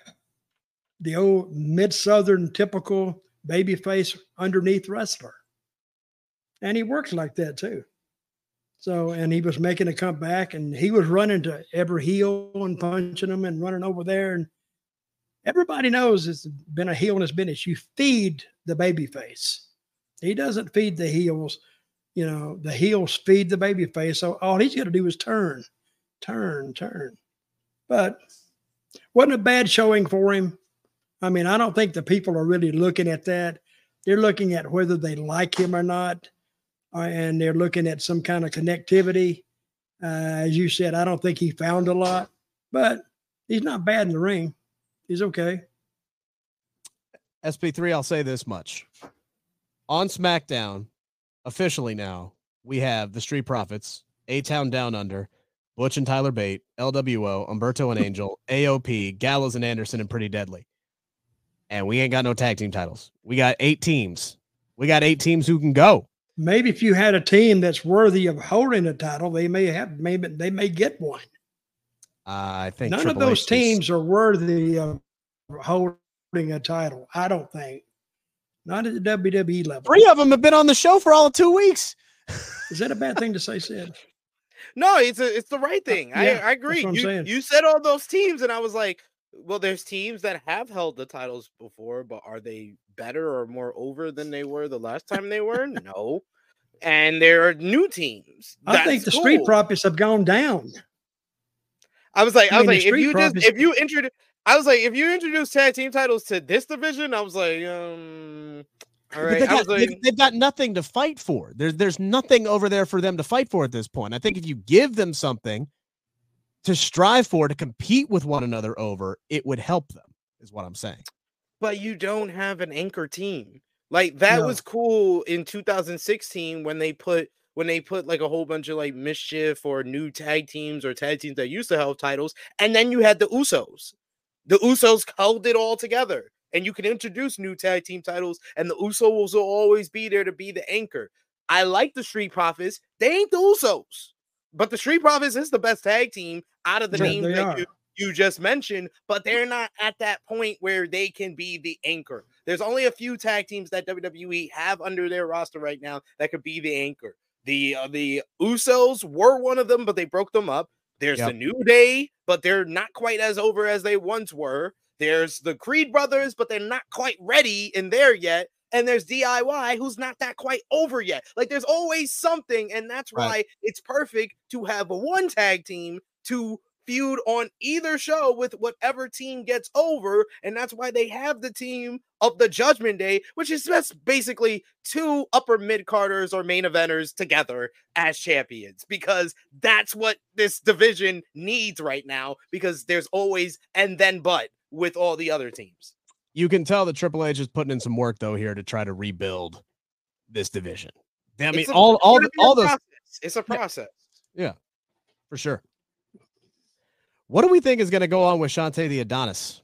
B: the old mid southern typical baby face underneath wrestler. And he worked like that too. So, and he was making a comeback and he was running to every heel and punching them and running over there. And everybody knows it's been a heel in his business. You feed the baby face. He doesn't feed the heels. You know, the heels feed the baby face. So all he's got to do is turn, turn, turn. But wasn't a bad showing for him. I mean, I don't think the people are really looking at that. They're looking at whether they like him or not, uh, and they're looking at some kind of connectivity. Uh, as you said, I don't think he found a lot, but he's not bad in the ring. He's okay.
A: SP3, I'll say this much. On SmackDown, officially now, we have the Street Profits, A Town Down Under, Butch and Tyler Bate, LWO, Humberto and Angel, AOP, Gallows and Anderson, and Pretty Deadly. And we ain't got no tag team titles. We got eight teams. We got eight teams who can go.
B: Maybe if you had a team that's worthy of holding a title, they may have maybe they may get one.
A: Uh, I think
B: none
A: Triple
B: of those
A: H is-
B: teams are worthy of holding a title. I don't think. Not at the WWE level.
A: Three of them have been on the show for all of two weeks.
B: Is that a bad thing to say, Sid?
D: No, it's a, it's the right uh, thing.
B: yeah,
D: I, I agree. You
B: saying.
D: you said all those teams, and I was like, well, there's teams that have held the titles before, but are they better or more over than they were the last time they were? no. And there are new teams.
B: I think the
D: That's
B: Street
D: cool.
B: Profits have gone down.
D: I was like, I
B: I
D: was
B: mean, the
D: like, if you just if you introduce, I was like, if you introduce tag team titles to this division, I was like, um, all
A: But
D: right.
A: they
D: I was
A: got, they've,
D: like,
A: they've got nothing to fight for. There's there's nothing over there for them to fight for at this point. I think if you give them something to strive for to compete with one another over, it would help them. Is what I'm saying.
D: but you don't have an anchor team. Like that
B: No.
D: was cool in 2016 when they put when they put like a whole bunch of like mischief or new tag teams or tag teams that used to have titles, and then you had the Usos. The Usos held it all together, and you can introduce new tag team titles, and the Usos will always be there to be the anchor. I like the Street Profits. They ain't the Usos, but the Street Profits is the best tag team out of the
B: Yeah,
D: names that
B: are.
D: you you just mentioned, but they're not at that point where they can be the anchor. There's only a few tag teams that WWE have under their roster right now that could be the anchor. The uh, the Usos were one of them, but they broke them up. There's
A: Yep.
D: the New Day, but they're not quite as over as they once were. There's the Creed brothers, but they're not quite ready in there yet. And there's DIY, who's not that quite over yet. Like there's always something, and that's
A: Right.
D: why it's perfect to have a one tag team to feud on either show with whatever team gets over. And that's why they have the team of the Judgment Day, which is just basically two upper mid carders or main eventers together as champions, because that's what this division needs right now, because there's always and then but with all the other teams.
A: You can tell that Triple H is putting in some work though here to try to rebuild this division. I mean,
D: It's a-
A: all all the- all those.
D: It's a process.
A: Yeah, for sure. What do we think is going to go on with Ashante Thee Adonis?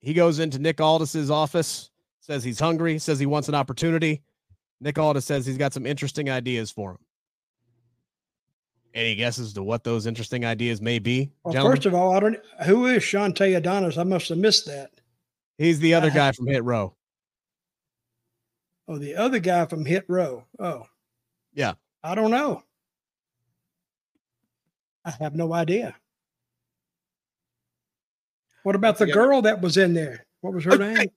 A: He goes into Nick Aldis's office, says he's hungry, says he wants an opportunity. Nick Aldis says he's got some interesting ideas for him. Any guesses to what those interesting ideas may be?
B: Well,
A: gentlemen?
B: first of all, I don't. Who is Shantae Adonis? I must have missed that.
A: he's the other
B: I-
A: guy from Hit Row.
B: Oh, the other guy from Hit Row. Oh,
A: Yeah.
B: I don't know. I have no idea. What about the girl that was in there? What was her name?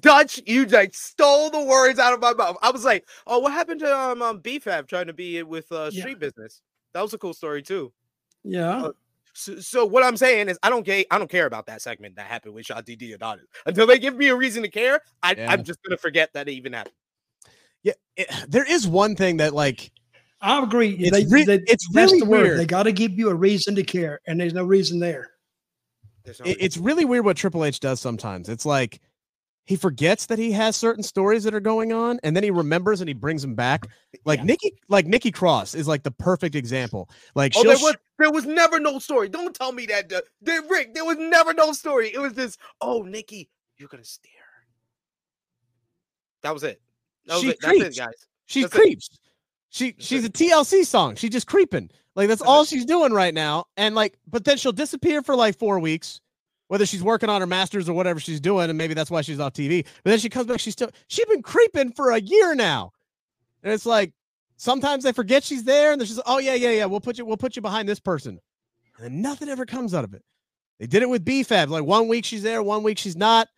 D: Dutch, you like stole the words out of my mouth. I was like, "Oh, what happened to um, um B-Fab trying to be with uh,
B: Yeah.
D: street business?" That was a cool story too.
B: Yeah.
D: Uh, So, so what I'm saying is, I don't care. I don't care about that segment that happened with Ashante Thee Adonis until they give me a reason to care. I,
A: Yeah.
D: I'm just gonna forget that it even happened.
A: Yeah, it- there is one thing that like
B: I agree.
A: It's
B: They-
A: re-
B: they-
A: it's
B: that's
A: really
B: the word.
A: weird.
B: They got to give you a reason to care, and there's no reason there.
D: There's no
A: it- it's really weird what Triple H does sometimes. It's like he forgets that he has certain stories that are going on, and then he remembers and he brings them back. Like
B: Yeah.
A: Nikki, like Nikki Cross is like the perfect example. Like
D: Oh, there was there was never no story. Don't tell me that, there, Rick. There was never no story. It was this. oh, Nikki, you're gonna stare. That was it. That was
A: She
D: it. That's it,
A: creeps.
D: guys.
A: she
D: that's it.
A: creeps. She she's a TLC song. She's just creeping. Like that's all she's doing right now. And like, but then she'll disappear for like four weeks, whether she's working on her masters or whatever she's doing, and maybe that's why she's off TV. But then she comes back. She's still she's been creeping for a year now, and it's like, sometimes they forget she's there and they're just, oh yeah, yeah, yeah, we'll put you, we'll put you behind this person. And then nothing ever comes out of it. They did it with B-Fab. Like one week she's there, one week she's not.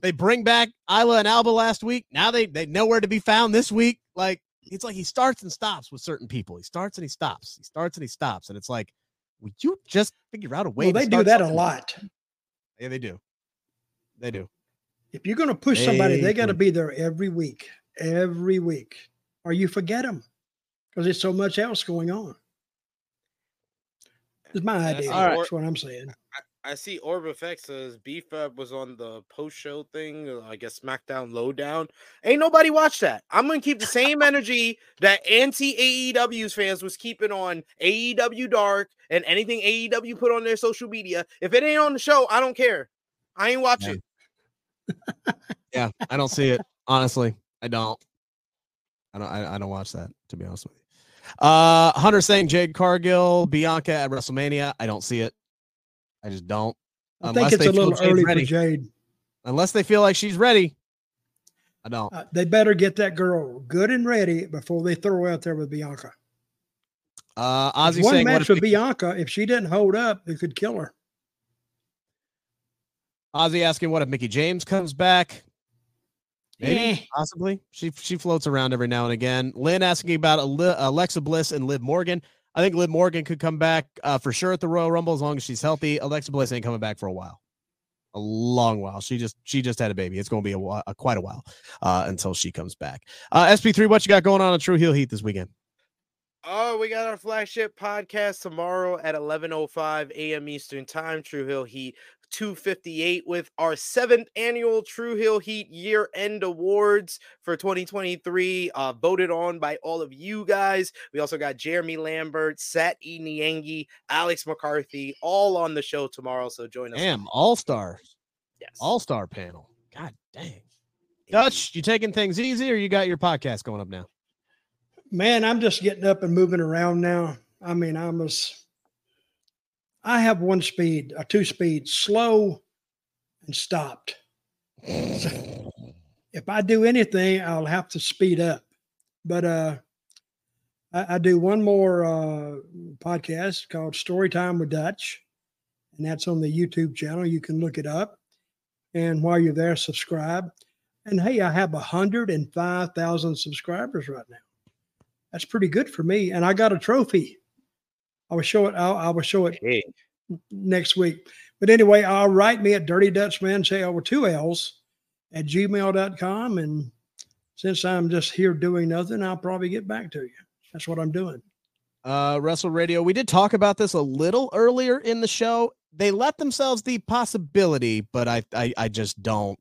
A: They bring back Isla and Alba last week. Now they they nowhere to be found this week. Like it's like he starts and stops with certain people. He starts and he stops. He starts and he stops. And it's like, would you just figure out a way?
B: Well,
A: to
B: they do
A: start
B: that a lot.
A: Yeah, they do. They do.
B: If you're going to push somebody, they got to be there every week, every week, or you forget them because there's so much else going on. It's my
D: That's
B: idea.
D: all right.
B: That's what I'm saying.
D: I see Orb Effect says B-Fab was on the post show thing. uh, I guess SmackDown Lowdown. Ain't nobody watched that. I'm gonna keep the same energy that anti AEW's fans was keeping on AEW Dark and anything AEW put on their social media. If it ain't on the show, I don't care. I ain't watching.
A: Yeah, I don't see it. Honestly, I don't. I don't. I, I don't watch that. To be honest with you. Uh, Hunter saying Jade Cargill, Bianca at WrestleMania. I don't see it. I just don't.
B: I
A: Unless
B: think it's a little early
A: ready.
B: for Jade.
A: Unless they feel like she's ready. I don't.
B: Uh, they better get that girl good and ready before they throw her out there with Bianca.
A: Uh, Ozzy
B: One
A: saying
B: match with Bianca, if she didn't hold up, it could kill her.
A: Ozzy asking what if Mickie James comes back? Maybe,
B: Eh.
A: possibly. She she floats around every now and again. Lynn asking about Alexa Bliss and Liv Morgan. I think Liv Morgan could come back uh, for sure at the Royal Rumble as long as she's healthy. Alexa Bliss ain't coming back for a while, a long while. She just she just had a baby. It's going to be a, a quite a while uh, until she comes back. Uh, SP3, what you got going on at True Heel Heat this weekend?
D: Oh, we got our flagship podcast tomorrow at 11:05 a.m. Eastern Time. True Heel Heat 258 with our seventh annual True Heel Heat Year End Awards for 2023, uh, voted on by all of you guys. We also got Jeremy Lambert, Sat E. Niengi, Alex McCarthy, all on the show tomorrow. So join us.
A: Damn, all star,
D: Yes.
A: all star panel. God dang, Dutch, you taking things easy or you got your podcast going up now?
B: Man, I'm just getting up and moving around now. I mean, I was, I have one speed, a two speed, slow and stopped. If I do anything, I'll have to speed up. But uh, I, I do one more uh, podcast called Story Time with Dutch, and that's on the YouTube channel. You can look it up. And while you're there, subscribe. And hey, I have 105,000 subscribers right now. That's pretty good for me. And I got a trophy. I will show it. I'll, I will show it
D: Hey,
B: next week. But anyway, I'll write me at Dirty Dutchman, say over two L's at gmail.com. And since I'm just here doing nothing, I'll probably get back to you. That's what I'm doing.
A: uh Wrestle Radio. We did talk about this a little earlier in the show. They let themselves the possibility, but I I, I just don't.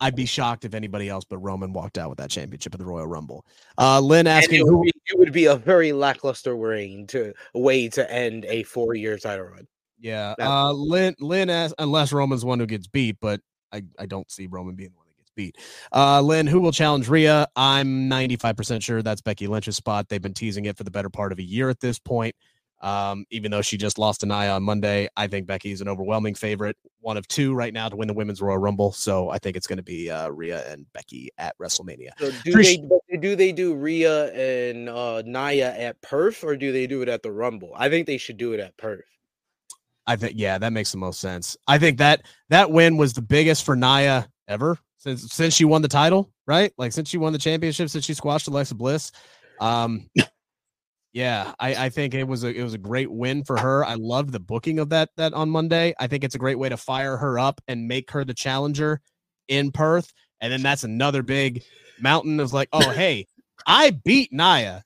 A: I'd be shocked if anybody else but Roman walked out with that championship at the Royal Rumble. Uh Lynn asking
D: it
A: who
D: would, be, it would be a very lackluster reign to way to end a four-year title run.
A: Yeah. Uh Lynn Lynn asks unless Roman's one who gets beat, but I, I don't see Roman being the one that gets beat. Uh Lynn, who will challenge Rhea? I'm 95% sure that's Becky Lynch's spot. They've been teasing it for the better part of a year at this point. Um, even though she just lost to Nia on Monday, I think Becky is an overwhelming favorite, one of two right now to win the women's Royal Rumble. So I think it's going to be uh, Rhea and Becky at WrestleMania.
D: So do
A: Trish-
D: they do they do Rhea and uh Nia at Perth or do they do it at the Rumble? I think they should do it at Perth.
A: I think yeah, that makes the most sense. I think that that win was the biggest for Nia ever since since she won the title, right? Like since she won the championship, since she squashed Alexa Bliss. Um yeah, I, I think it was a it was a great win for her. I loved the booking of that that on Monday. I think it's a great way to fire her up and make her the challenger in Perth. And then that's another big mountain of like, oh hey, I beat Nia.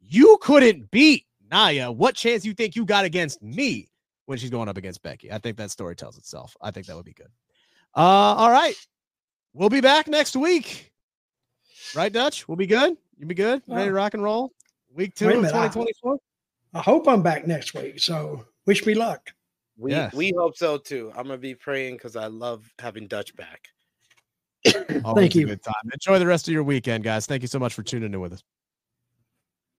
A: You couldn't beat Nia. What chance you think you got against me? when she's going up against Becky. I think that story tells itself. I think that would be good. Uh, all right. We'll be back next week. Right, Dutch? We'll be good. You'll be good? Ready to rock and roll? Week two of
B: minute, I-
A: 2024?
B: I hope I'm back next week. So wish me luck.
D: We
A: Yes.
D: we hope so too. I'm gonna be praying because I love having Dutch back.
A: Always
B: Thank
A: a
B: you.
A: Good time. Enjoy the rest of your weekend, guys. Thank you so much for tuning in with us.